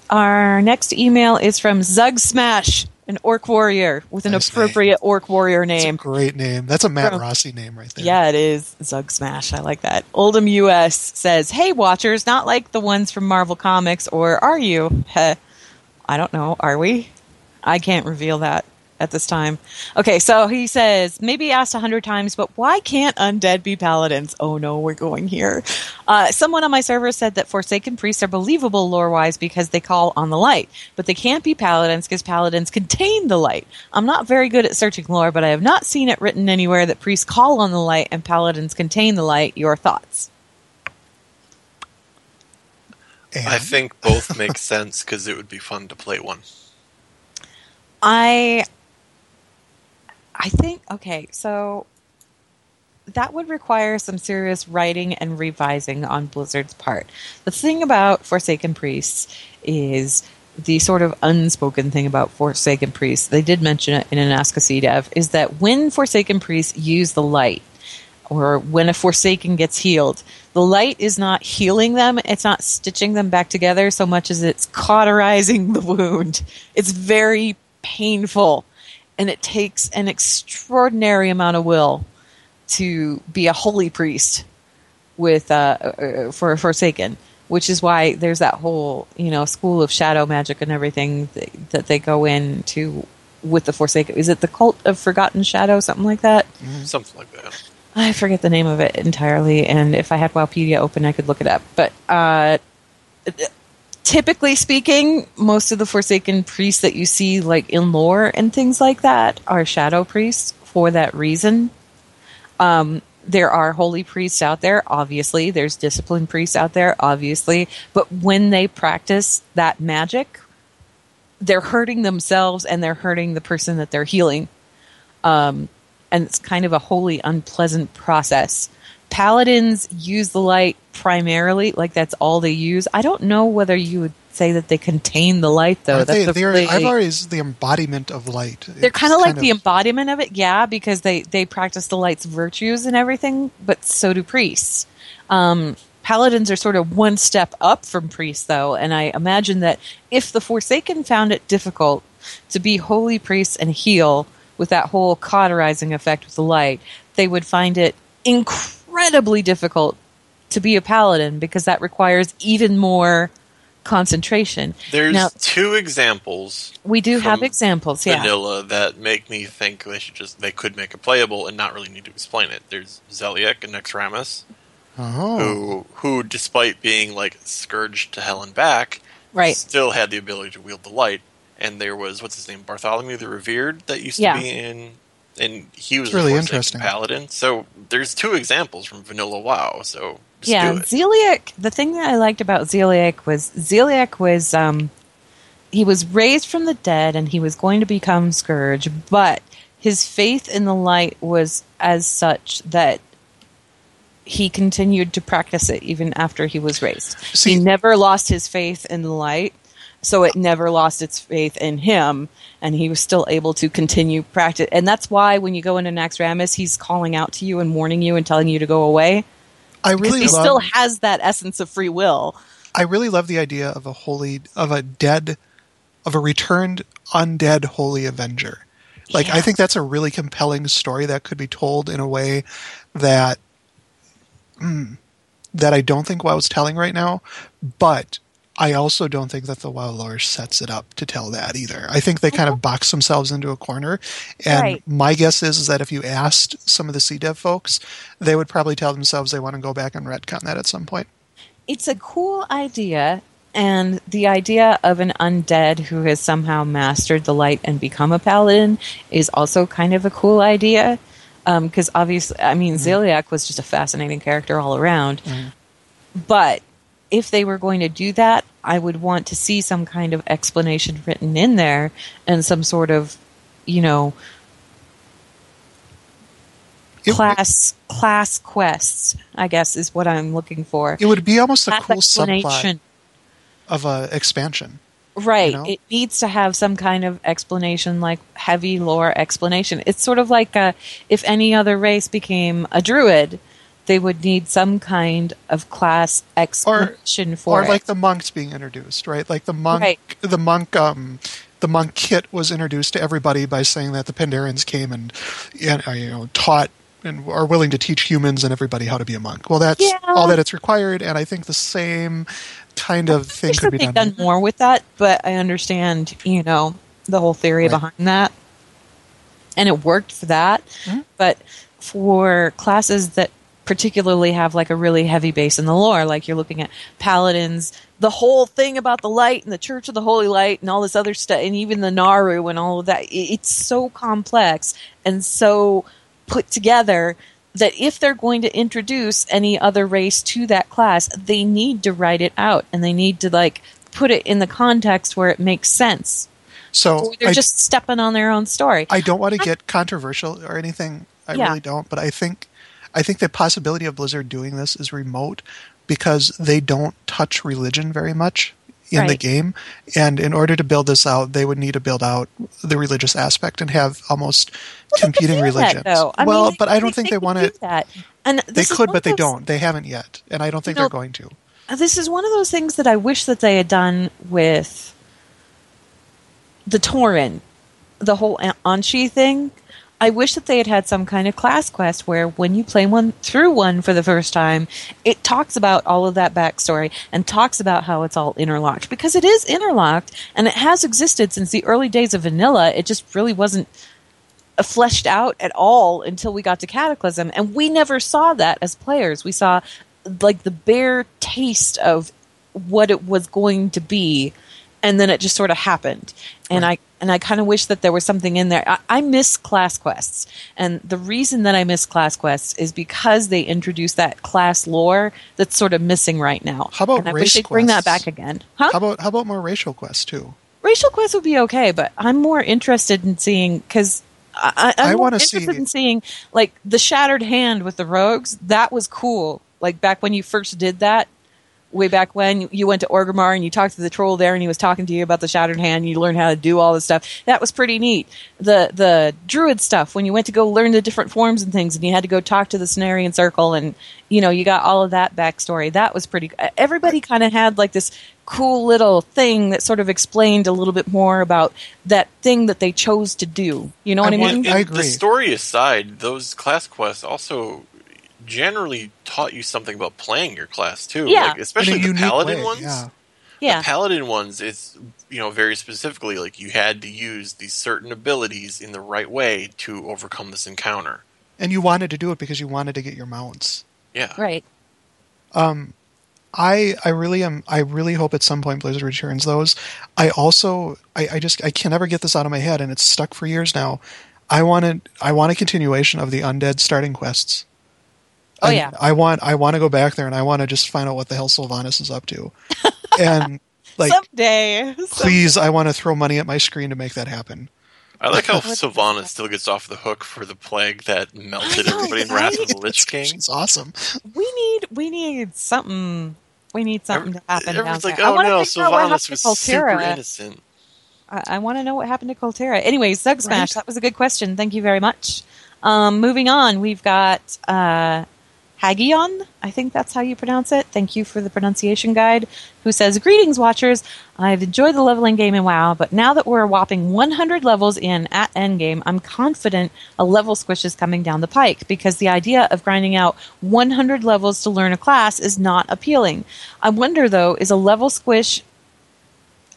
[SPEAKER 1] Our next email is from Zug Smash, an orc warrior with an
[SPEAKER 2] Nice
[SPEAKER 1] appropriate orc warrior name.
[SPEAKER 2] great name. That's a Matt
[SPEAKER 1] From-
[SPEAKER 2] Rossi name right there.
[SPEAKER 1] Yeah, it is. Zug Smash. I like that. Oldham US says, Hey, watchers, not like the ones from Marvel Comics, or are you? Heh. I don't know. Are we? I can't reveal that. At this time. Okay, so he says maybe asked a hundred times, but why can't undead be paladins? Oh no, we're going here. Uh, someone on my server said that Forsaken priests are believable lore wise because they call on the light, but they can't be paladins because paladins contain the light. I'm not very good at searching lore, but I have not seen it written anywhere that priests call on the light and paladins contain the light. Your thoughts?
[SPEAKER 2] And
[SPEAKER 3] I think both make sense because it would be fun to play one.
[SPEAKER 1] I I think okay, so that would require some serious writing and revising on Blizzard's part. The thing about Forsaken Priests is the sort of unspoken thing about Forsaken Priests, they did mention it in an Ask a Dev, is that when Forsaken Priests use the light, or when a Forsaken gets healed, the light is not healing them, it's not stitching them back together so much as it's cauterizing the wound. It's very painful, and it takes an extraordinary amount of will to be a holy priest with uh, uh, for Forsaken, which is why there's that whole you know school of shadow magic and everything that, that they go into with the Forsaken. Is it the cult of Forgotten Shadow, something like that?
[SPEAKER 3] Something like that.
[SPEAKER 1] I forget the name of it entirely, and if I had Wowpedia open, I could look it up. But uh, typically speaking, most of the Forsaken priests that you see, like in lore and things like that, are shadow priests for that reason. Um, there are holy priests out there, obviously. There's disciplined priests out there, obviously. But when they practice that magic, they're hurting themselves and they're hurting the person that they're healing. Um, and it's kind of a wholly unpleasant process. Paladins use the light primarily, like that's all they use. I don't know whether you would say that they contain the light, though.
[SPEAKER 2] Aren't they,
[SPEAKER 1] That's a
[SPEAKER 2] they're, Ivar is the embodiment of light.
[SPEAKER 1] they're kind of like the embodiment of it, yeah, because they they practice the light's virtues and everything. But so do priests. Um, paladins are sort of one step up from priests, though, and I imagine that if the Forsaken found it difficult to be holy priests and heal with that whole cauterizing effect with the light, they would find it incredibly difficult to be a paladin because that requires even more concentration.
[SPEAKER 3] There's
[SPEAKER 1] Now-
[SPEAKER 3] two examples
[SPEAKER 1] We do have
[SPEAKER 3] from
[SPEAKER 1] examples, yeah.
[SPEAKER 3] vanilla that make me think they should just they could make it playable and not really need to explain it. There's Zeliek and Naxxramas,
[SPEAKER 2] Oh,
[SPEAKER 3] who who despite being like scourged to hell and back,
[SPEAKER 1] Right.
[SPEAKER 3] still had the ability to wield the light. And there was what's his name, Bartholomew the Revered, that used
[SPEAKER 1] Yeah.
[SPEAKER 3] to be in, and he was
[SPEAKER 2] It's really
[SPEAKER 3] a Forsaken
[SPEAKER 2] interesting.
[SPEAKER 3] paladin. So there's two examples from Vanilla WoW. So just
[SPEAKER 1] yeah,
[SPEAKER 3] do it.
[SPEAKER 1] Zeliek. The thing that I liked about Zeliek was Zeliek was um, he was raised from the dead and he was going to become Scourge, but his faith in the light was as such that he continued to practice it even after he was raised.
[SPEAKER 2] See-
[SPEAKER 1] he never lost his faith in the light, so it never lost its faith in him, and he was still able to continue practice. And that's why when you go into Naxxramas, he's calling out to you and warning you and telling you to go away
[SPEAKER 2] I really
[SPEAKER 1] he
[SPEAKER 2] love.
[SPEAKER 1] still has that essence of free will.
[SPEAKER 2] I really love the idea of a holy, of a dead, of a returned undead holy avenger. Like I think that's a really compelling story that could be told in a way that mm, that I don't think WoW's telling right now. But I also don't think that the WoW lore sets it up to tell that either. I think they kind of box themselves into a corner. And
[SPEAKER 1] Right.
[SPEAKER 2] my guess is, is that if you asked some of the CDev folks, they would probably tell themselves they want to go back and retcon that at some point.
[SPEAKER 1] It's a cool idea, and the idea of an undead who has somehow mastered the light and become a paladin is also kind of a cool idea. Um, because obviously, I mean, mm-hmm. Zeliek was just a fascinating character all around. Mm-hmm. But if they were going to do that, I would want to see some kind of explanation written in there and some sort of, you know,
[SPEAKER 2] It-
[SPEAKER 1] class class quests. I guess is what I'm looking for.
[SPEAKER 2] It would be almost a
[SPEAKER 1] Class
[SPEAKER 2] cool subplot of a expansion.
[SPEAKER 1] Right.
[SPEAKER 2] know?
[SPEAKER 1] It needs to have some kind of explanation, like heavy lore explanation. It's sort of like uh if any other race became a druid, they would need some kind of class explanation for
[SPEAKER 2] or
[SPEAKER 1] it.
[SPEAKER 2] like the monks being introduced, right? Like the monk,
[SPEAKER 1] Right.
[SPEAKER 2] the monk, um, the monk kit was introduced to everybody by saying that the Pandarians came and, and uh, you know taught and are willing to teach humans and everybody how to be a monk. Well, that's
[SPEAKER 1] Yeah.
[SPEAKER 2] all that it's required, and I think the same kind of thing could be done.
[SPEAKER 1] done more with that, but I understand, you know, the whole theory
[SPEAKER 2] Right.
[SPEAKER 1] behind that. and it worked for that. But for classes that particularly have like a really heavy base in the lore, like you're looking at paladins, the whole thing about the light and the Church of the Holy Light and all this other stuff, and even the Naaru and all of that, it's so complex and so put together that if they're going to introduce any other race to that class, they need to write it out and they need to like put it in the context where it makes sense.
[SPEAKER 2] So
[SPEAKER 1] they're
[SPEAKER 2] I,
[SPEAKER 1] just stepping on their own story.
[SPEAKER 2] I don't want to get controversial or anything. I
[SPEAKER 1] Yeah.
[SPEAKER 2] really don't. But I think I think the possibility of Blizzard doing this is remote because they don't touch religion very much in the game. And in order to build this out, they would need to build out the religious aspect and have almost competing
[SPEAKER 1] do that,
[SPEAKER 2] religions.
[SPEAKER 1] I
[SPEAKER 2] well,
[SPEAKER 1] mean,
[SPEAKER 2] but I don't think they
[SPEAKER 1] could
[SPEAKER 2] want to.
[SPEAKER 1] that. And
[SPEAKER 2] They could, but
[SPEAKER 1] of
[SPEAKER 2] they don't. They haven't yet, and I don't think
[SPEAKER 1] You know,
[SPEAKER 2] they're going to.
[SPEAKER 1] This is one of those things that I wish that they had done with the Tauren, the whole An- An'she thing. I wish that they had had some kind of class quest where when you play one through one for the first time, it talks about all of that backstory and talks about how it's all interlocked because it is interlocked and it has existed since the early days of vanilla. It just really wasn't uh, fleshed out at all until we got to Cataclysm, and we never saw that as players. We saw like the bare taste of what it was going to be, and then it just sort of happened. And I and I kind of wish that there was something in there. I, I miss class quests, and the reason that I miss class quests is because they introduced that class lore that's sort of missing right now.
[SPEAKER 2] How about
[SPEAKER 1] and I wish they'd bring that back again. Huh?
[SPEAKER 2] How about how about more racial quests too?
[SPEAKER 1] racial quests would be okay, but I'm more interested in seeing because I, I,
[SPEAKER 2] I
[SPEAKER 1] I'm
[SPEAKER 2] wanna
[SPEAKER 1] interested
[SPEAKER 2] see-
[SPEAKER 1] in seeing like the shattered hand with the rogues. That was cool. Like back when you first did that, way back when you went to Orgrimmar and you talked to the troll there, and he was talking to you about the shattered hand. You learned how to do all this stuff. That was pretty neat. The the druid stuff when you went to go learn the different forms and things, and you had to go talk to the Cenarion Circle, and you know you got all of that backstory. That was pretty. Everybody kind of had like this cool little thing that sort of explained a little bit more about that thing that they chose to do. You know what I,
[SPEAKER 2] I
[SPEAKER 1] mean?
[SPEAKER 2] want-
[SPEAKER 3] And
[SPEAKER 2] I
[SPEAKER 3] The story aside, those class quests also generally taught you something about playing your class too.
[SPEAKER 1] Yeah.
[SPEAKER 3] Like, especially the paladin
[SPEAKER 2] way,
[SPEAKER 3] ones.
[SPEAKER 2] yeah.
[SPEAKER 1] yeah.
[SPEAKER 3] The paladin ones, it's you know very specifically like you had to use these certain abilities in the right way to overcome this encounter.
[SPEAKER 2] And you wanted to do it because you wanted to get your mounts.
[SPEAKER 3] Yeah,
[SPEAKER 1] Right.
[SPEAKER 2] Um I I really am I really hope at some point Blizzard returns those. I also I, I just I can never get this out of my head and it's stuck for years now. I wanted I want a continuation of the undead starting quests.
[SPEAKER 1] Oh,
[SPEAKER 2] And
[SPEAKER 1] yeah.
[SPEAKER 2] I want I want to go back there and I want to just find out what the hell Sylvanas is up to. and like
[SPEAKER 1] Someday.
[SPEAKER 2] please I want to throw money at my screen to make that happen.
[SPEAKER 3] I like how Sylvanas still gets off the hook for the plague that melted
[SPEAKER 1] know,
[SPEAKER 3] everybody in Wrath of the
[SPEAKER 2] It's-
[SPEAKER 3] Lich King.
[SPEAKER 2] She's awesome.
[SPEAKER 1] We need we need something. We need something to happen.
[SPEAKER 3] Everyone's like,
[SPEAKER 1] there. I
[SPEAKER 3] oh
[SPEAKER 1] wanna
[SPEAKER 3] no,
[SPEAKER 1] figure out what
[SPEAKER 3] Sylvanas was
[SPEAKER 1] to
[SPEAKER 3] super innocent.
[SPEAKER 1] I, I want to know what happened to Koltira. Anyways, Zug Smash,
[SPEAKER 2] Right.
[SPEAKER 1] that was a good question. Thank you very much. Um, moving on, we've got uh, Hagion. I think that's how you pronounce it. Thank you for the pronunciation guide. Who says, "Greetings, watchers. I've enjoyed the leveling game in WoW, but now that we're a whopping 100 levels in at endgame, I'm confident a level squish is coming down the pike because the idea of grinding out 100 levels to learn a class is not appealing. I wonder though, is a level squish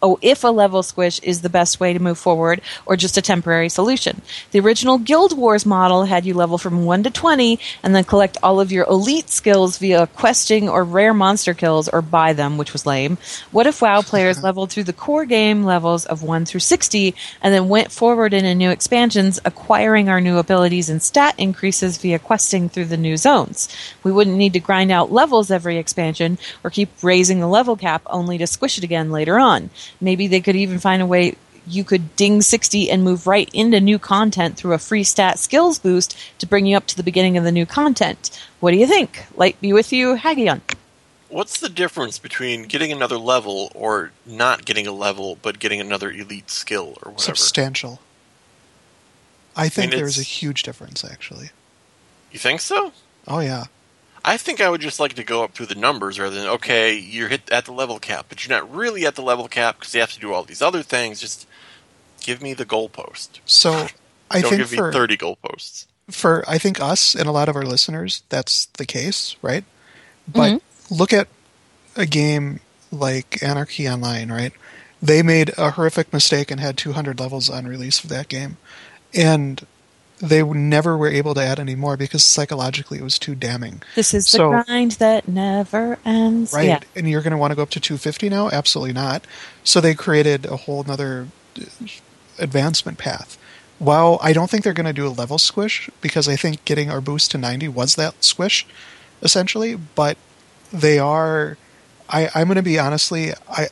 [SPEAKER 1] oh, if a level squish is the best way to move forward or just a temporary solution. The original Guild Wars model had you level from 1 to 20 and then collect all of your elite skills via questing or rare monster kills or buy them, which was lame. What if WoW players leveled through the core game levels of 1 through 60 and then went forward into new expansions, acquiring our new abilities and stat increases via questing through the new zones? We wouldn't need to grind out levels every expansion or keep raising the level cap only to squish it again later on. Maybe they could even find a way you could ding 60 and move right into new content through a free stat skills boost to bring you up to the beginning of the new content. What do you think? Light be with you, Hagion.
[SPEAKER 3] What's the difference between getting another level or not getting a level but getting another elite skill or whatever?
[SPEAKER 2] Substantial. I think
[SPEAKER 3] mean,
[SPEAKER 2] there's a huge difference actually.
[SPEAKER 3] You think so?
[SPEAKER 2] Oh yeah.
[SPEAKER 3] I think I would just like to go up through the numbers rather than okay, you're hit at the level cap, but you're not really at the level cap because you have to do all these other things. Just give me the goalpost.
[SPEAKER 2] So I
[SPEAKER 3] Don't
[SPEAKER 2] think
[SPEAKER 3] give me
[SPEAKER 2] for
[SPEAKER 3] thirty goalposts.
[SPEAKER 2] for I think us and a lot of our listeners, that's the case, right? But mm-hmm. look at a game like Anarchy Online, right? They made a horrific mistake and had 200 levels on release of that game, and they never were able to add any more because psychologically it was too damning.
[SPEAKER 1] This is the grind that never ends.
[SPEAKER 2] Right.
[SPEAKER 1] Yeah.
[SPEAKER 2] And you're going to want to go up to 250 now? Absolutely not. So they created a whole nother uh, advancement path. While I don't think they're going to do a level squish because I think getting our boost to 90 was that squish, essentially. But they are. I, I'm going to be honestly. I.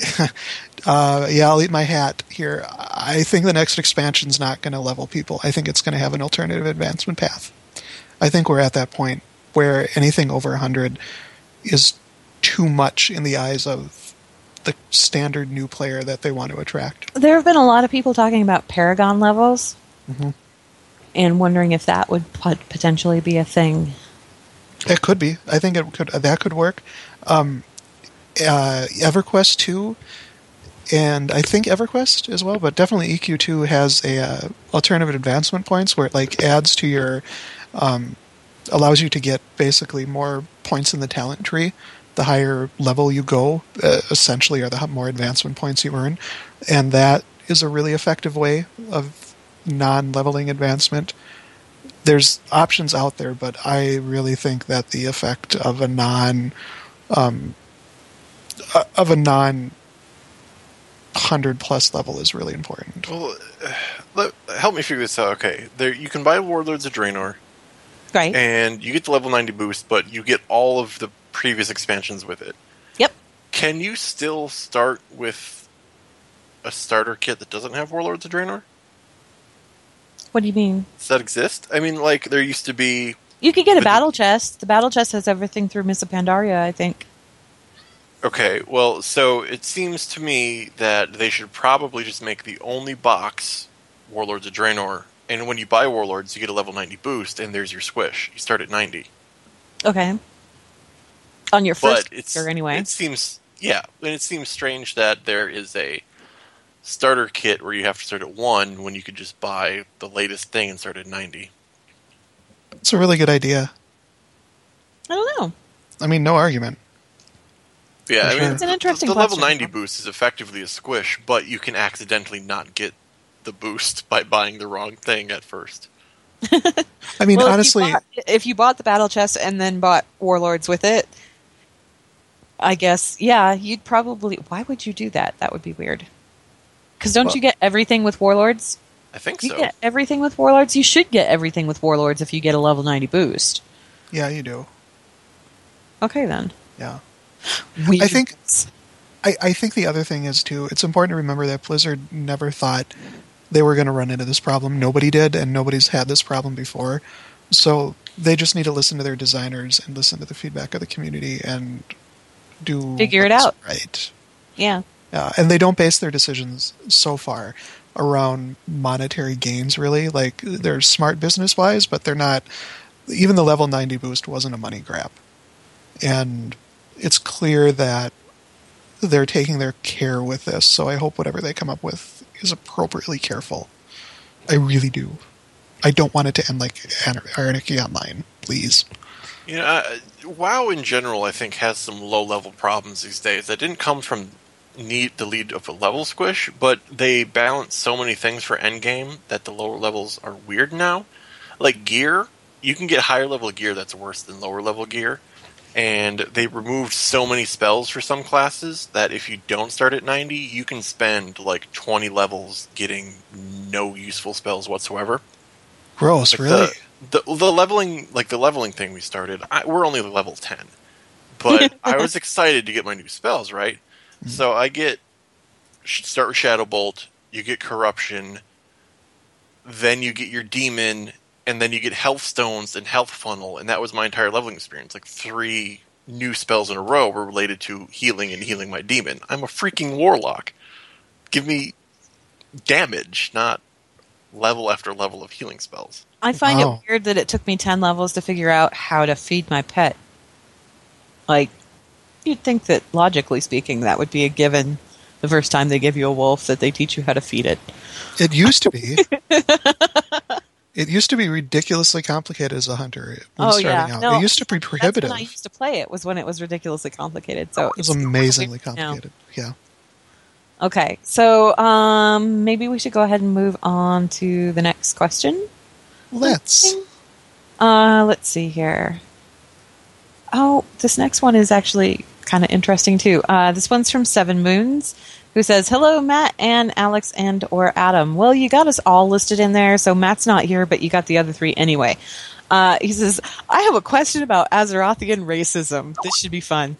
[SPEAKER 2] uh, yeah, I'll eat my hat here. I think the next expansion's not going to level people. I think it's going to have an alternative advancement path. I think we're at that point where anything over 100 is too much in the eyes of the standard new player that they want to attract.
[SPEAKER 1] There have been a lot of people talking about Paragon levels
[SPEAKER 2] Mm-hmm.
[SPEAKER 1] and wondering if that would pot- potentially be a thing.
[SPEAKER 2] It could be. I think it could. That could work. Um, uh, EverQuest two, and I think EverQuest as well, but definitely EQ two has a uh, alternative advancement points where it like adds to your, um, allows you to get basically more points in the talent tree. The higher level you go, uh, essentially, are the more advancement points you earn, and that is a really effective way of non-leveling advancement there's options out there, but I really think that the effect of a non um, uh, of a non hundred plus level is really important.
[SPEAKER 3] Well, uh, let, help me figure this out. Okay, there you can buy Warlords of Draenor,
[SPEAKER 1] Right?
[SPEAKER 3] and you get the level ninety boost, but you get all of the previous expansions with it.
[SPEAKER 1] yep.
[SPEAKER 3] Can you still start with a starter kit that doesn't have Warlords of Draenor?
[SPEAKER 1] What do you mean?
[SPEAKER 3] Does that exist? I mean, like there used to be.
[SPEAKER 1] You could get a battle chest. The battle chest has everything through Mists of Pandaria, I think.
[SPEAKER 3] Okay, well, so it seems to me that they should probably just make the only box Warlords of Draenor, and when you buy Warlords, you get a level ninety boost, and there's your squish. You start at ninety.
[SPEAKER 1] Okay. On your first
[SPEAKER 3] but it's
[SPEAKER 1] character, anyway.
[SPEAKER 3] It seems yeah, and it seems strange that there is a starter kit where you have to start at one when you could just buy the latest thing and start at ninety.
[SPEAKER 2] It's a really good idea.
[SPEAKER 1] I don't know.
[SPEAKER 2] I mean, no argument.
[SPEAKER 3] Yeah,
[SPEAKER 2] For
[SPEAKER 3] I mean,
[SPEAKER 2] It's
[SPEAKER 1] an interesting
[SPEAKER 3] the, the level ninety boost is effectively a squish, but you can accidentally not get the boost by buying the wrong thing at first.
[SPEAKER 2] I mean,
[SPEAKER 1] Well, if you
[SPEAKER 2] honestly,
[SPEAKER 1] bought- if you bought the battle chest and then bought warlords with it, I guess yeah, you'd probably. Why would you do that? That would be weird. Because don't
[SPEAKER 2] Well-
[SPEAKER 1] you get everything with warlords?
[SPEAKER 3] I think
[SPEAKER 1] You
[SPEAKER 3] so.
[SPEAKER 1] get everything with warlords. You should get everything with warlords if you get a level ninety boost.
[SPEAKER 2] yeah, you do.
[SPEAKER 1] Okay then.
[SPEAKER 2] Yeah.
[SPEAKER 1] Weird.
[SPEAKER 2] think- I, I think the other thing is too. It's important to remember that Blizzard never thought they were going to run into this problem. Nobody did, and nobody's had this problem before. So they just need to listen to their designers and listen to the feedback of the community and do
[SPEAKER 1] Figure it out.
[SPEAKER 2] Right.
[SPEAKER 1] yeah.
[SPEAKER 2] Uh, and they don't base their decisions so far around monetary gains, really. Like, they're smart business wise, but they're not. Even the level 90 boost wasn't a money grab. And it's clear that they're taking their care with this, so I hope whatever they come up with is appropriately careful. I really do. I don't want it to end like Anar- Anarchy Online, please.
[SPEAKER 3] You know, uh, WoW in general, I think, has some low-level problems these days. That didn't come from need the lead of a level squish, but they balance so many things for endgame that the lower levels are weird now. Like gear, you can get higher level gear that's worse than lower level gear, and they removed so many spells for some classes that if you don't start at 90, you can spend like 20 levels getting no useful spells whatsoever.
[SPEAKER 2] Gross,
[SPEAKER 3] Like
[SPEAKER 2] really?
[SPEAKER 3] The, the the leveling like the leveling thing we started. I, we're only level ten, but I was excited to get my new spells. Right, mm-hmm. so I get start with Shadow Bolt. You get Corruption, then you get your Demon, and then you get Health Stones and Health Funnel, and that was my entire leveling experience. Like three new spells in a row were related to healing and healing my demon. I'm a freaking warlock. Give me damage, not level after level of healing spells.
[SPEAKER 1] I find
[SPEAKER 2] Wow.
[SPEAKER 1] it oh. weird that it took me 10 levels to figure out how to feed my pet. Like, you'd think that logically speaking, that would be a given the first time they give you a wolf that they teach you how to feed it.
[SPEAKER 2] It used to be. it used to be ridiculously complicated as a hunter when
[SPEAKER 1] oh,
[SPEAKER 2] starting
[SPEAKER 1] yeah.
[SPEAKER 2] out.
[SPEAKER 1] No,
[SPEAKER 2] it used to be
[SPEAKER 1] That's
[SPEAKER 2] prohibitive.
[SPEAKER 1] when I used to play it, was when it was ridiculously complicated. So
[SPEAKER 2] it was amazingly
[SPEAKER 1] weird now.
[SPEAKER 2] complicated. Yeah.
[SPEAKER 1] Okay, so um, maybe we should go ahead and move on to the next question.
[SPEAKER 2] Let's.
[SPEAKER 1] Uh, let's see here. Oh, this next one is actually kind of interesting too. Uh, this one's from Seven Moons, who says, "Hello, Matt and Alex and or Adam. Well, you got us all listed in there, so Matt's not here, but you got the other three anyway." Uh, he says, "I have a question about Azerothian racism. This should be fun."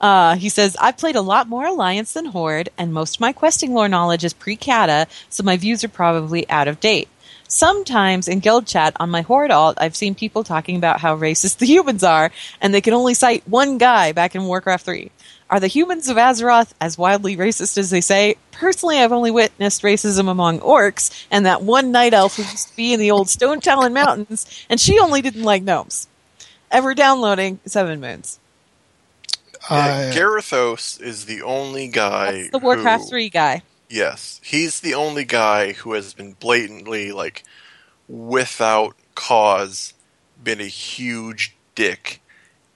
[SPEAKER 1] Uh, he says, I've played a lot more Alliance than Horde, and most of my questing lore knowledge is pre Cata, so my views are probably out of date. Sometimes in guild chat on my Horde alt, I've seen people talking about how racist the humans are, and they can only cite one guy back in Warcraft 3. Are the humans of Azeroth as wildly racist as they say? Personally, I've only witnessed racism among orcs, and that one night elf who used to be in the old Stonetalon Mountains, and she only didn't like gnomes. Ever downloading Seven Moons.
[SPEAKER 3] Yeah,
[SPEAKER 2] Uh,
[SPEAKER 3] Garithos is the only guy.
[SPEAKER 1] That's the Warcraft
[SPEAKER 3] who-
[SPEAKER 1] 3 guy.
[SPEAKER 3] Yes, he's the only guy who has been blatantly, like, without cause, been a huge dick.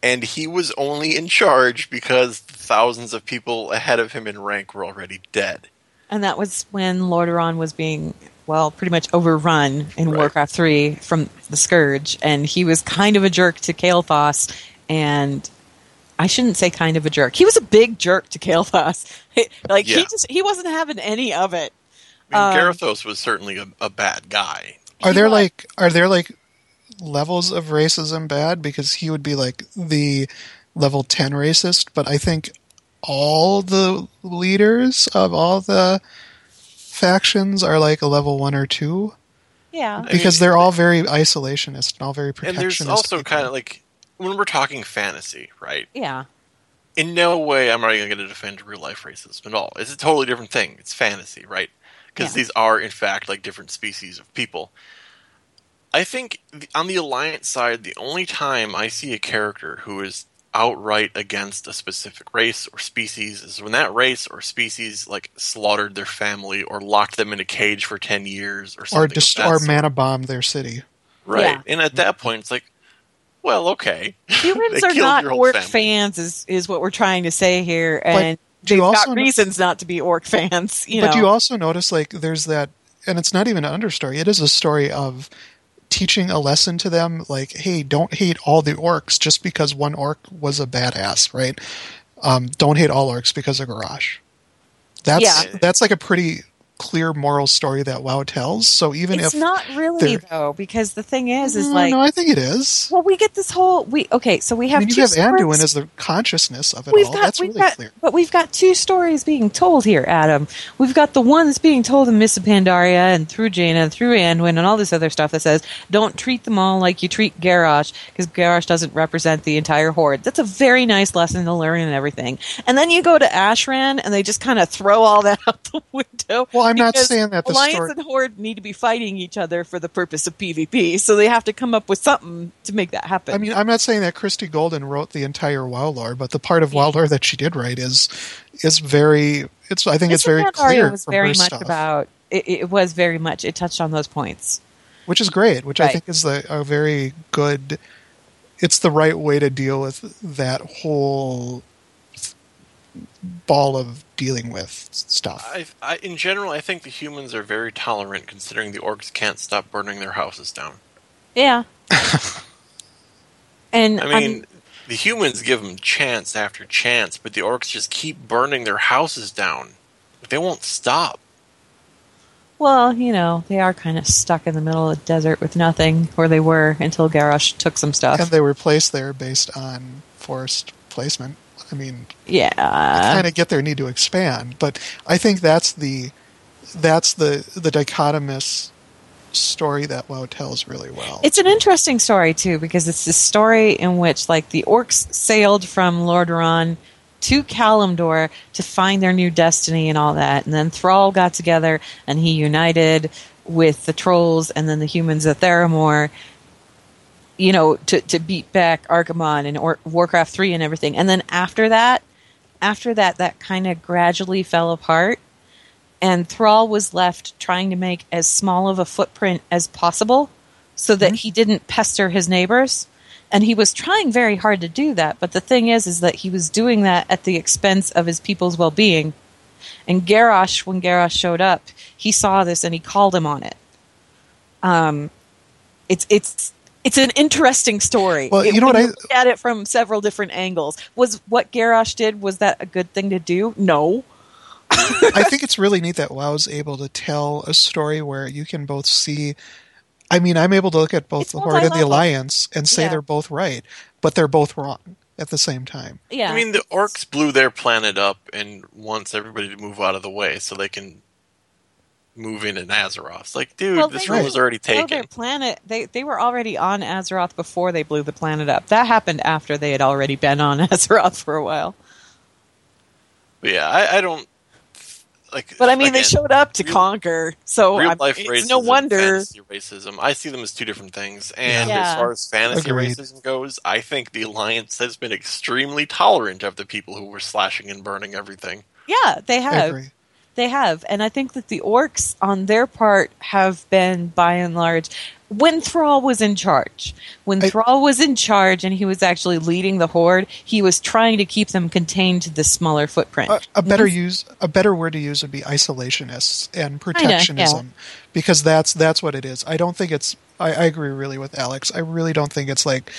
[SPEAKER 3] And he was only in charge because thousands of people ahead of him in rank were already dead.
[SPEAKER 1] And that was when Lordaeron was being, well, pretty much overrun in
[SPEAKER 3] Right.
[SPEAKER 1] Warcraft 3 from the Scourge. And he was kind of a jerk to Kael'thas. And I shouldn't say kind of a jerk. He was a big jerk to Kael'thas. like, he just, he wasn't having any of it.
[SPEAKER 3] I mean,
[SPEAKER 1] Um,
[SPEAKER 3] Garithos was certainly a, a bad guy.
[SPEAKER 2] are there
[SPEAKER 1] was-
[SPEAKER 2] like are there like levels of racism bad? Because he would be like the level ten racist, but I think all the leaders of all the factions are like a level one or two
[SPEAKER 1] Yeah.
[SPEAKER 3] I
[SPEAKER 2] because
[SPEAKER 3] mean,
[SPEAKER 2] they're all very isolationist and all very protectionist.
[SPEAKER 3] And there's also
[SPEAKER 2] people.
[SPEAKER 3] kind of like, when we're talking fantasy, right?
[SPEAKER 1] Yeah.
[SPEAKER 3] in no way am I going to defend real life racism at all. It's a totally different thing. It's fantasy, right? Because
[SPEAKER 1] Yeah.
[SPEAKER 3] these are, in fact, like different species of people. I think the, on the Alliance side, the only time I see a character who is outright against a specific race or species is when that race or species like slaughtered their family or locked them in a cage for 10 years or something.
[SPEAKER 2] or
[SPEAKER 3] of
[SPEAKER 2] just or mana bomb their city.
[SPEAKER 3] Right.
[SPEAKER 1] Yeah.
[SPEAKER 3] And at that point, it's like, well, okay.
[SPEAKER 1] Humans are not orc
[SPEAKER 3] family.
[SPEAKER 1] fans, is, is what we're trying to say here. And
[SPEAKER 2] do you
[SPEAKER 1] they've got
[SPEAKER 2] also know-
[SPEAKER 1] reasons not to be orc fans. You
[SPEAKER 2] but
[SPEAKER 1] know.
[SPEAKER 2] you also notice like there's that and it's not even an understory it is a story of teaching a lesson to them like hey don't hate all the orcs just because one orc was a badass right um, don't hate all orcs because of Garrosh that's
[SPEAKER 1] Yeah.
[SPEAKER 2] that's like a pretty clear moral story that WoW tells. So even
[SPEAKER 1] it's
[SPEAKER 2] if
[SPEAKER 1] not really though, because the thing is, is
[SPEAKER 2] no,
[SPEAKER 1] like,
[SPEAKER 2] no, I think it is.
[SPEAKER 1] well, we get this whole we okay, so we
[SPEAKER 2] I
[SPEAKER 1] have
[SPEAKER 2] mean, you have Anduin as the consciousness of it
[SPEAKER 1] We've
[SPEAKER 2] all.
[SPEAKER 1] got,
[SPEAKER 2] That's really
[SPEAKER 1] got,
[SPEAKER 2] clear.
[SPEAKER 1] but we've got two stories being told here, Adam. We've got the one that's being told in Mists of Pandaria and through Jaina and through Anduin and all this other stuff that says don't treat them all like you treat Garrosh because Garrosh doesn't represent the entire horde. That's a very nice lesson to learn and everything. And then you go to Ashran and they just kind of throw all that out the window.
[SPEAKER 2] Well, I'm not saying that the
[SPEAKER 1] Alliance
[SPEAKER 2] story-
[SPEAKER 1] and Horde need to be fighting each other for the purpose of PvP, so they have to come up with something to make that happen.
[SPEAKER 2] I mean, I'm not saying that Christie Golden wrote the entire WoW lore, but the part of WoW lore that she did write is is very. It's I think it's very
[SPEAKER 1] Mists of Pandaria
[SPEAKER 2] clear
[SPEAKER 1] was very much
[SPEAKER 2] stuff,
[SPEAKER 1] about it, it was very much it touched on those points
[SPEAKER 2] which is great. Which I think is the, a very good. It's the right way to deal with that whole ball of dealing with stuff.
[SPEAKER 3] I, I, in general, I think the humans are very tolerant, considering the orcs can't stop burning their houses down.
[SPEAKER 1] yeah and
[SPEAKER 3] I mean, um, the humans give them chance after chance, but the orcs just keep burning their houses down. They won't stop.
[SPEAKER 1] well you know they are kind of stuck in the middle of the desert with nothing where they were until Garrosh took some stuff
[SPEAKER 2] and they were placed there based on forced placement. I mean,
[SPEAKER 1] yeah
[SPEAKER 2] kind of get their need to expand, but I think that's the that's the the dichotomous story that WoW tells really well.
[SPEAKER 1] It's an interesting story too because it's this story in which like the orcs sailed from Lordaeron to Kalimdor to find their new destiny and all that, and then Thrall got together and he united with the trolls and then the humans at Theramore, you know, to to beat back Archimonde and or- Warcraft three and everything. And then after that, after that, that kind of gradually fell apart and Thrall was left trying to make as small of a footprint as possible so that he didn't pester his neighbors. And he was trying very hard to do that, but the thing is is that he was doing that at the expense of his people's well-being. And Garrosh, when Garrosh showed up, he saw this and he called him on it. Um, it's it's it's an interesting story.
[SPEAKER 2] Well,
[SPEAKER 1] It-
[SPEAKER 2] you know
[SPEAKER 1] when
[SPEAKER 2] what I-
[SPEAKER 1] look at it from several different angles. Was what Garrosh did was that a good thing to do? No.
[SPEAKER 2] I think it's really neat that WoW's able to tell a story where you can both see. I mean, I'm able to look at both
[SPEAKER 1] It's
[SPEAKER 2] the Horde and the. Alliance and say
[SPEAKER 1] Yeah.
[SPEAKER 2] they're both right, but they're both wrong at the same time.
[SPEAKER 1] Yeah.
[SPEAKER 3] I mean, the orcs blew their planet up and wants everybody to move out of the way so they can move into Azeroth. It's like, dude,
[SPEAKER 1] Well,
[SPEAKER 3] this room was already
[SPEAKER 1] taken. their planet they they were already on Azeroth before they blew the planet up. That happened after they had already been on Azeroth for a while.
[SPEAKER 3] But yeah, I, I don't like.
[SPEAKER 1] But I mean, they showed up to
[SPEAKER 3] real-
[SPEAKER 1] conquer, so
[SPEAKER 3] real
[SPEAKER 1] I'm-
[SPEAKER 3] life
[SPEAKER 1] it's
[SPEAKER 3] racism,
[SPEAKER 1] no wonder.
[SPEAKER 3] fantasy racism. I see them as two different things. And
[SPEAKER 1] Yeah.
[SPEAKER 3] as far as fantasy
[SPEAKER 2] Agreed.
[SPEAKER 3] racism goes, I think the Alliance has been extremely tolerant of the people who were slashing and burning everything.
[SPEAKER 1] Yeah, they
[SPEAKER 2] I
[SPEAKER 1] have. They have, and I think that the orcs, on their part, have been by and large. When Thrall was in charge, when
[SPEAKER 2] I-
[SPEAKER 1] Thrall was in charge and he was actually leading the horde, he was trying to keep them contained to the smaller footprint.
[SPEAKER 2] A, a better mhm. use, a better word to use would be isolationists and protectionism, because that's that's what it is. I don't think it's. I, I agree really with Alex. I really don't think it's like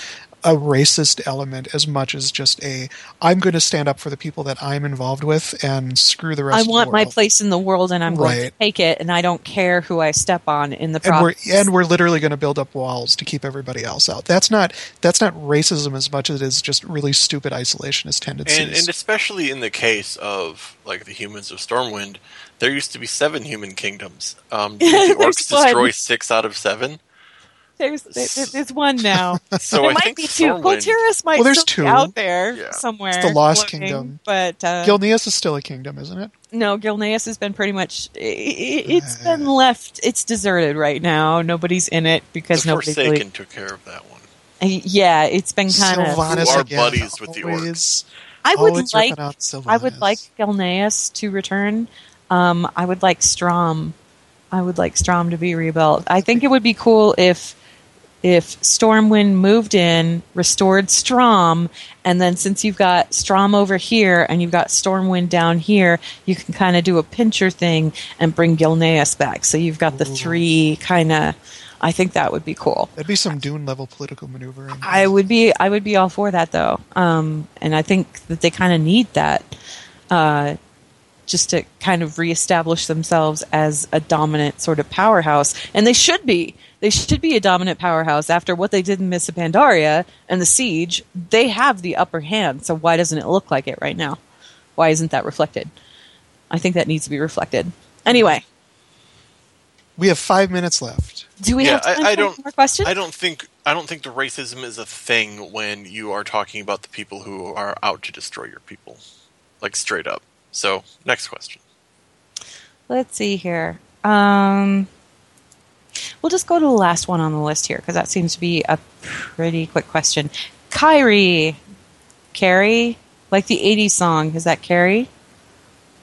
[SPEAKER 2] a racist element as much as just a I'm going to stand up for the people that I'm involved with and screw the rest.
[SPEAKER 1] I
[SPEAKER 2] of the
[SPEAKER 1] want my place in the world, and I'm going to
[SPEAKER 2] Right.
[SPEAKER 1] take it, and I don't care who I step on in the
[SPEAKER 2] and we're
[SPEAKER 1] process.
[SPEAKER 2] and we're literally going to build up walls to keep everybody else out. That's not that's not racism as much as it is just really stupid isolationist tendencies.
[SPEAKER 3] And, and especially in the case of like the humans of Stormwind, there used to be seven human kingdoms. Um, did the orcs destroy six out of seven?
[SPEAKER 1] There's there's one now.
[SPEAKER 3] So
[SPEAKER 1] there
[SPEAKER 3] I
[SPEAKER 1] might
[SPEAKER 3] think
[SPEAKER 1] be two.
[SPEAKER 3] Stormwind,
[SPEAKER 1] might
[SPEAKER 2] Well, there's
[SPEAKER 1] still be
[SPEAKER 2] two.
[SPEAKER 1] out there
[SPEAKER 3] Yeah.
[SPEAKER 1] somewhere.
[SPEAKER 2] It's the Lost
[SPEAKER 1] floating,
[SPEAKER 2] Kingdom.
[SPEAKER 1] but uh,
[SPEAKER 2] Gilneas is still a kingdom, isn't it?
[SPEAKER 1] no, Gilneas has been pretty much. i- i- It's been left. It's deserted right now. Nobody's in it because nobody.
[SPEAKER 3] Forsaken
[SPEAKER 1] really.
[SPEAKER 3] took care of that one.
[SPEAKER 1] Yeah, it's been kind of.
[SPEAKER 2] Sylvanas
[SPEAKER 3] Who are
[SPEAKER 2] again,
[SPEAKER 3] buddies with the
[SPEAKER 2] always-
[SPEAKER 1] I would
[SPEAKER 2] always
[SPEAKER 1] like.
[SPEAKER 2] ripping
[SPEAKER 1] I would like Gilneas to return. Um, I would like Strom. I would like Strom to be rebuilt. I think it would be cool if if Stormwind moved in, restored Strom, and then since you've got Strom over here and you've got Stormwind down here, you can kind of do a pincher thing and bring Gilneas back. So you've got the three kind of. I think that would be cool.
[SPEAKER 2] That'd be some Dune level political maneuvering.
[SPEAKER 1] I would be I would be all for that though, um, and I think that they kind of need that uh, just to kind of reestablish themselves as a dominant sort of powerhouse, and they should be. They should be a dominant powerhouse after what they did in Mists of Pandaria and the siege. They have the upper hand, so why doesn't it look like it right now? Why isn't that reflected? I think that needs to be reflected. Anyway,
[SPEAKER 2] we have five minutes left.
[SPEAKER 1] do we
[SPEAKER 3] yeah,
[SPEAKER 1] have time
[SPEAKER 3] I, I
[SPEAKER 1] for
[SPEAKER 3] don't.
[SPEAKER 1] more questions?
[SPEAKER 3] I don't think. I don't think the racism is a thing when you are talking about the people who are out to destroy your people, like straight up. So, next question.
[SPEAKER 1] Let's see here. Um, we'll just go to the last one on the list here because that seems to be a pretty quick question. Kyrie, Carrie, like the '80s song. Is that Carrie?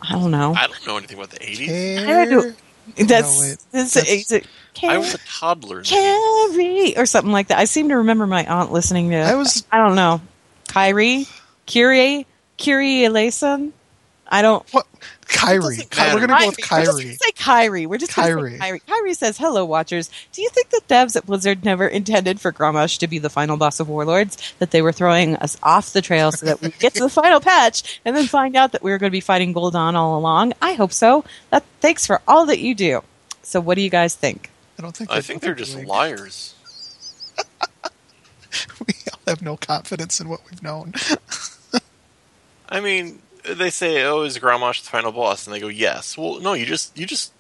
[SPEAKER 1] I don't know.
[SPEAKER 3] I don't know anything about the '80s.
[SPEAKER 1] I don't know. That's,
[SPEAKER 2] wait.
[SPEAKER 1] that's,
[SPEAKER 2] That's-
[SPEAKER 1] is it
[SPEAKER 3] I was a toddler. in the 80s.
[SPEAKER 1] Carrie or something like that. I seem to remember my aunt listening to.
[SPEAKER 2] I was-
[SPEAKER 1] I don't know. Kyrie, Kyrie, Kyrie Eleison. I don't.
[SPEAKER 2] What? Kyrie. Ky- we're going to go with
[SPEAKER 1] We're just
[SPEAKER 2] Kyrie.
[SPEAKER 1] say Kyrie. We're just gonna
[SPEAKER 2] Kyrie.
[SPEAKER 1] say Kyrie. Kyrie says, "Hello, Watchers. Do you think that devs at Blizzard never intended for Grommash to be the final boss of Warlords? That they were throwing us off the trail so that we get to the final patch and then find out that we were going to be fighting Gul'dan all along? I hope so. That thanks for all that you do. So, what do you guys think?
[SPEAKER 2] I don't think.
[SPEAKER 3] I think they're just
[SPEAKER 2] anything.
[SPEAKER 3] liars.
[SPEAKER 2] We all have no confidence in what we've known.
[SPEAKER 3] I mean, they say, "Oh, is Grommash the final boss?" And they go, "Yes." Well, no, you just you just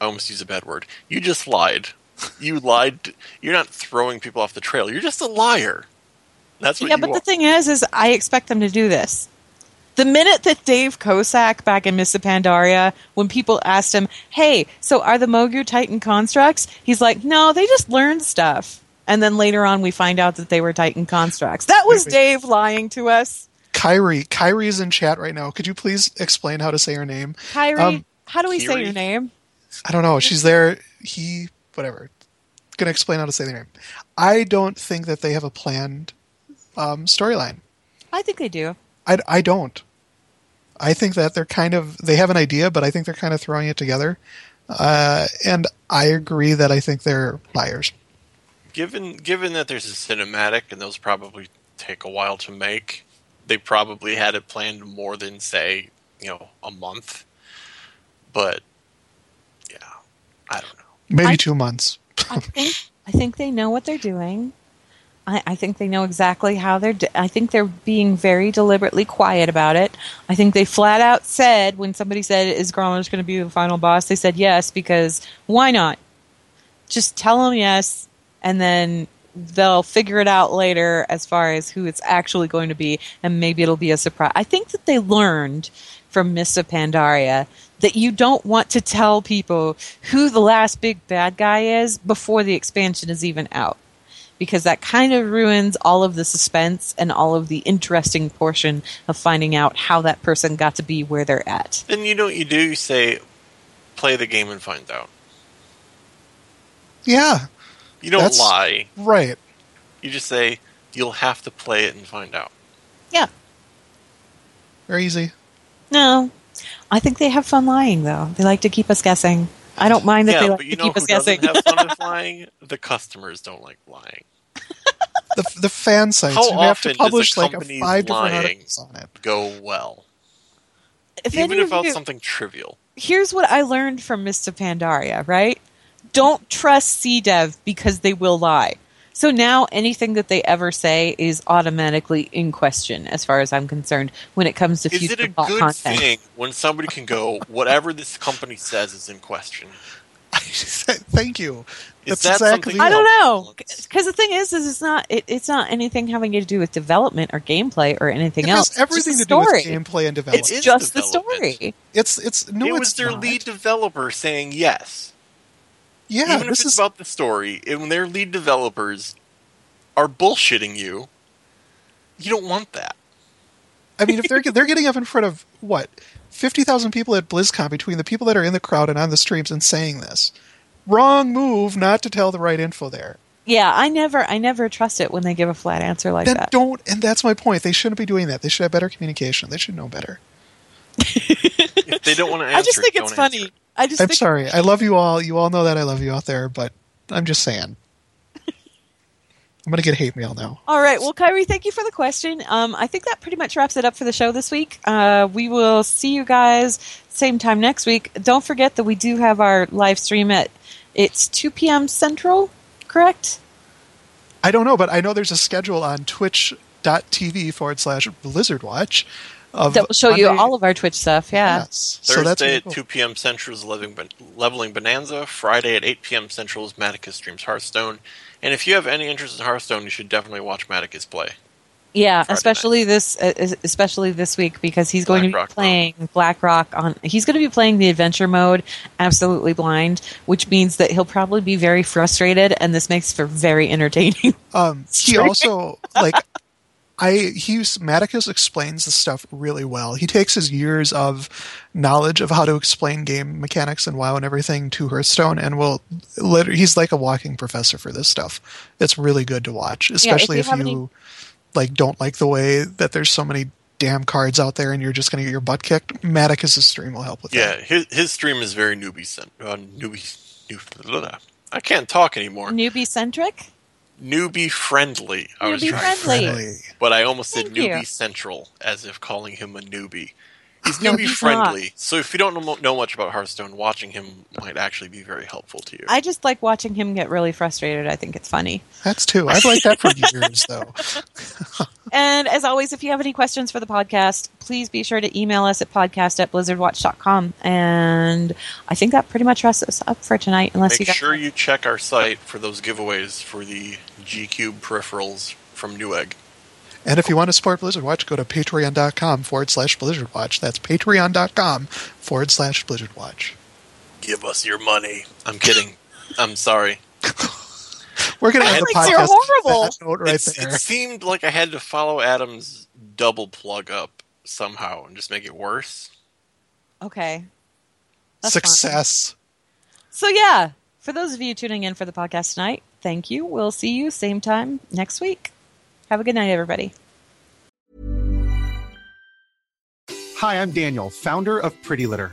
[SPEAKER 3] I almost use a bad word. You just lied. You lied. You're not throwing people off the trail. You're just a liar. That's what you
[SPEAKER 1] yeah,
[SPEAKER 3] you
[SPEAKER 1] but
[SPEAKER 3] are.
[SPEAKER 1] the thing is, is I expect them to do this. The minute that Dave Kosak back in Mists of Pandaria, when people asked him, "Hey, so are the Mogu Titan constructs?" He's like, "No, they just learned stuff." And then later on, we find out that they were Titan constructs. That was
[SPEAKER 2] Wait, wait.
[SPEAKER 1] Dave lying to us.
[SPEAKER 2] Kyrie. Kyrie's in chat right now. Could you please explain how to say her name?
[SPEAKER 1] Kyrie,
[SPEAKER 2] Um,
[SPEAKER 1] how do we say your name?
[SPEAKER 2] I don't know. She's there. He, whatever. Going to explain how to say their name. I don't think that they have a planned um, storyline.
[SPEAKER 1] I think they do.
[SPEAKER 2] I, I don't. I think that they're kind of they have an idea, but I think they're kind of throwing it together. Uh, and I agree that I think they're liars.
[SPEAKER 3] Given given that there's a cinematic and those probably take a while to make, they probably had it planned more than say, you know, a month. But yeah, I don't know.
[SPEAKER 2] Maybe
[SPEAKER 1] I-
[SPEAKER 2] two months.
[SPEAKER 1] I think I think they know what they're doing. I, I think they know exactly how they're. I think they're being very deliberately quiet about it. I think they flat out said when somebody said, "Is Grommash going to be the final boss?" They said yes because why not? Just tell them yes, and then they'll figure it out later as far as who it's actually going to be, and maybe it'll be a surprise. I think that they learned from Mists of Pandaria that you don't want to tell people who the last big bad guy is before the expansion is even out. Because that kind of ruins all of the suspense and all of the interesting portion of finding out how that person got to be where they're at.
[SPEAKER 3] Then you know what you do? You say, play the game and find out.
[SPEAKER 2] Yeah,
[SPEAKER 3] You don't
[SPEAKER 2] That's-
[SPEAKER 3] lie.
[SPEAKER 2] right.
[SPEAKER 3] You just say you'll have to play it and find out.
[SPEAKER 1] Yeah.
[SPEAKER 2] Very easy.
[SPEAKER 1] No. I think they have fun lying, though. They like to keep us guessing. I don't mind that
[SPEAKER 3] yeah,
[SPEAKER 1] they like
[SPEAKER 3] but
[SPEAKER 1] to
[SPEAKER 3] you know
[SPEAKER 1] keep
[SPEAKER 3] who
[SPEAKER 1] us guessing.
[SPEAKER 3] doesn't have fun with lying? The customers don't like lying.
[SPEAKER 2] The the fan sites
[SPEAKER 3] How
[SPEAKER 2] who have
[SPEAKER 3] often
[SPEAKER 2] to
[SPEAKER 3] does a
[SPEAKER 2] publish like a five different
[SPEAKER 3] lying
[SPEAKER 2] articles on it.
[SPEAKER 3] Go well,
[SPEAKER 1] if
[SPEAKER 3] even
[SPEAKER 1] any
[SPEAKER 3] if
[SPEAKER 1] of
[SPEAKER 3] about
[SPEAKER 1] you-
[SPEAKER 3] something trivial.
[SPEAKER 1] here's what I learned from Mists of Pandaria, right? Don't trust CDev because they will lie. So now anything that they ever say is automatically in question, as far as I'm concerned, when it comes to
[SPEAKER 3] Is
[SPEAKER 1] future
[SPEAKER 3] it a good
[SPEAKER 1] content.
[SPEAKER 3] thing when somebody can go, whatever this company says is in question?
[SPEAKER 2] Thank you.
[SPEAKER 3] Is
[SPEAKER 2] That's
[SPEAKER 3] that
[SPEAKER 2] exactly.
[SPEAKER 1] I don't know, because the thing is, is it's not it, it's not anything having to do with development or gameplay or anything
[SPEAKER 2] It
[SPEAKER 1] else.
[SPEAKER 2] has everything
[SPEAKER 1] it's
[SPEAKER 2] to
[SPEAKER 1] just
[SPEAKER 2] do
[SPEAKER 1] a
[SPEAKER 2] with
[SPEAKER 1] story.
[SPEAKER 2] gameplay and development.
[SPEAKER 1] It's
[SPEAKER 3] is
[SPEAKER 1] just the story.
[SPEAKER 2] It's it's no,
[SPEAKER 3] it was
[SPEAKER 2] it's
[SPEAKER 3] their
[SPEAKER 2] not.
[SPEAKER 3] lead developer saying yes.
[SPEAKER 2] Yeah,
[SPEAKER 3] Even if
[SPEAKER 2] this
[SPEAKER 3] it's
[SPEAKER 2] is
[SPEAKER 3] about the story, and when their lead developers are bullshitting you, you don't want that.
[SPEAKER 2] I mean, if they're they're getting up in front of what fifty thousand people at BlizzCon between the people that are in the crowd and on the streams and saying this, wrong move not to tell the right info there.
[SPEAKER 1] Yeah, I never I never trust it when they give a flat answer like
[SPEAKER 2] then
[SPEAKER 1] that.
[SPEAKER 2] don't. And that's my point. They shouldn't be doing that. They should have better communication. They should know better.
[SPEAKER 3] If they don't want to answer,
[SPEAKER 1] I just think
[SPEAKER 3] it,
[SPEAKER 1] it's funny.
[SPEAKER 3] it.
[SPEAKER 1] I just
[SPEAKER 2] I'm
[SPEAKER 1] think
[SPEAKER 2] sorry. I love you all. You all know that I love you out there, but I'm just saying. I'm gonna get hate mail now.
[SPEAKER 1] All right. Well, Kyrie, thank you for the question. Um, I think that pretty much wraps it up for the show this week. Uh, we will see you guys same time next week. Don't forget that we do have our live stream at it's 2 p.m. Central, correct?
[SPEAKER 2] I don't know, but I know there's a schedule on twitch.tv forward slash Blizzard Watch. Of
[SPEAKER 1] That will show you all of our Twitch stuff. Yeah.
[SPEAKER 2] Yes. So that's
[SPEAKER 3] Thursday
[SPEAKER 2] really
[SPEAKER 3] at
[SPEAKER 2] cool.
[SPEAKER 3] 2 p.m. Central is Leveling, Leveling Bonanza. Friday at 8 p.m. Central is Matticus streams Hearthstone. And if you have any interest in Hearthstone, you should definitely watch Matticus play.
[SPEAKER 1] Yeah,
[SPEAKER 3] Friday
[SPEAKER 1] especially this, uh, especially this week because he's going to be
[SPEAKER 3] Blackrock
[SPEAKER 1] playing Blackrock on. He's going to be playing the adventure mode, absolutely blind, which means that he'll probably be very frustrated, and this makes for very entertaining.
[SPEAKER 2] Um, he also like I he's Matticus explains the stuff really well. He takes his years of knowledge of how to explain game mechanics and WoW and everything to Hearthstone, and will literally he's like a walking professor for this stuff. It's really good to watch, especially
[SPEAKER 1] you
[SPEAKER 2] if you
[SPEAKER 1] any-
[SPEAKER 2] like don't like the way that there's so many damn cards out there and you're just going to get your butt kicked. Matticus's stream will help with
[SPEAKER 3] Yeah,
[SPEAKER 2] that.
[SPEAKER 3] Yeah, his, his stream is very newbie cent- uh, newbie. New, blah, blah. I can't talk anymore.
[SPEAKER 1] Newbie centric.
[SPEAKER 3] Newbie friendly. I was
[SPEAKER 1] Newbie
[SPEAKER 3] trying
[SPEAKER 1] friendly.
[SPEAKER 2] Friendly.
[SPEAKER 3] But I almost said
[SPEAKER 1] Thank you.
[SPEAKER 3] newbie central, as if calling him a newbie. He's
[SPEAKER 1] No,
[SPEAKER 3] newbie
[SPEAKER 1] he's
[SPEAKER 3] friendly, so if you don't know, know much about Hearthstone, watching him might actually be very helpful to you.
[SPEAKER 1] I just like watching him get really frustrated. I think it's funny.
[SPEAKER 2] That's two. I've liked that for years though.
[SPEAKER 1] And as always, if you have any questions for the podcast, please be sure to email us at podcast at blizzardwatch.com. And I think that pretty much wraps us up for tonight, unless you
[SPEAKER 3] Make
[SPEAKER 1] guys.
[SPEAKER 3] sure you check our site for those giveaways for the G Cube peripherals from Newegg.
[SPEAKER 2] And if you want to support Blizzard Watch, go to patreon.com forward slash Blizzard Watch. That's patreon.com forward slash Blizzard Watch.
[SPEAKER 3] Give us your money. I'm kidding. I'm sorry.
[SPEAKER 2] We're going to
[SPEAKER 1] I
[SPEAKER 2] end the
[SPEAKER 1] think
[SPEAKER 2] podcast
[SPEAKER 1] you're horrible.
[SPEAKER 2] note right
[SPEAKER 3] It's-
[SPEAKER 2] there.
[SPEAKER 3] It seemed like I had to follow Adam's double plug up somehow and just make it worse.
[SPEAKER 1] Okay. That's fine.
[SPEAKER 2] Success.
[SPEAKER 1] So, yeah, for those of you tuning in for the podcast tonight, thank you. We'll see you same time next week. Have a good night, everybody.
[SPEAKER 4] Hi, I'm Daniel, founder of Pretty Litter.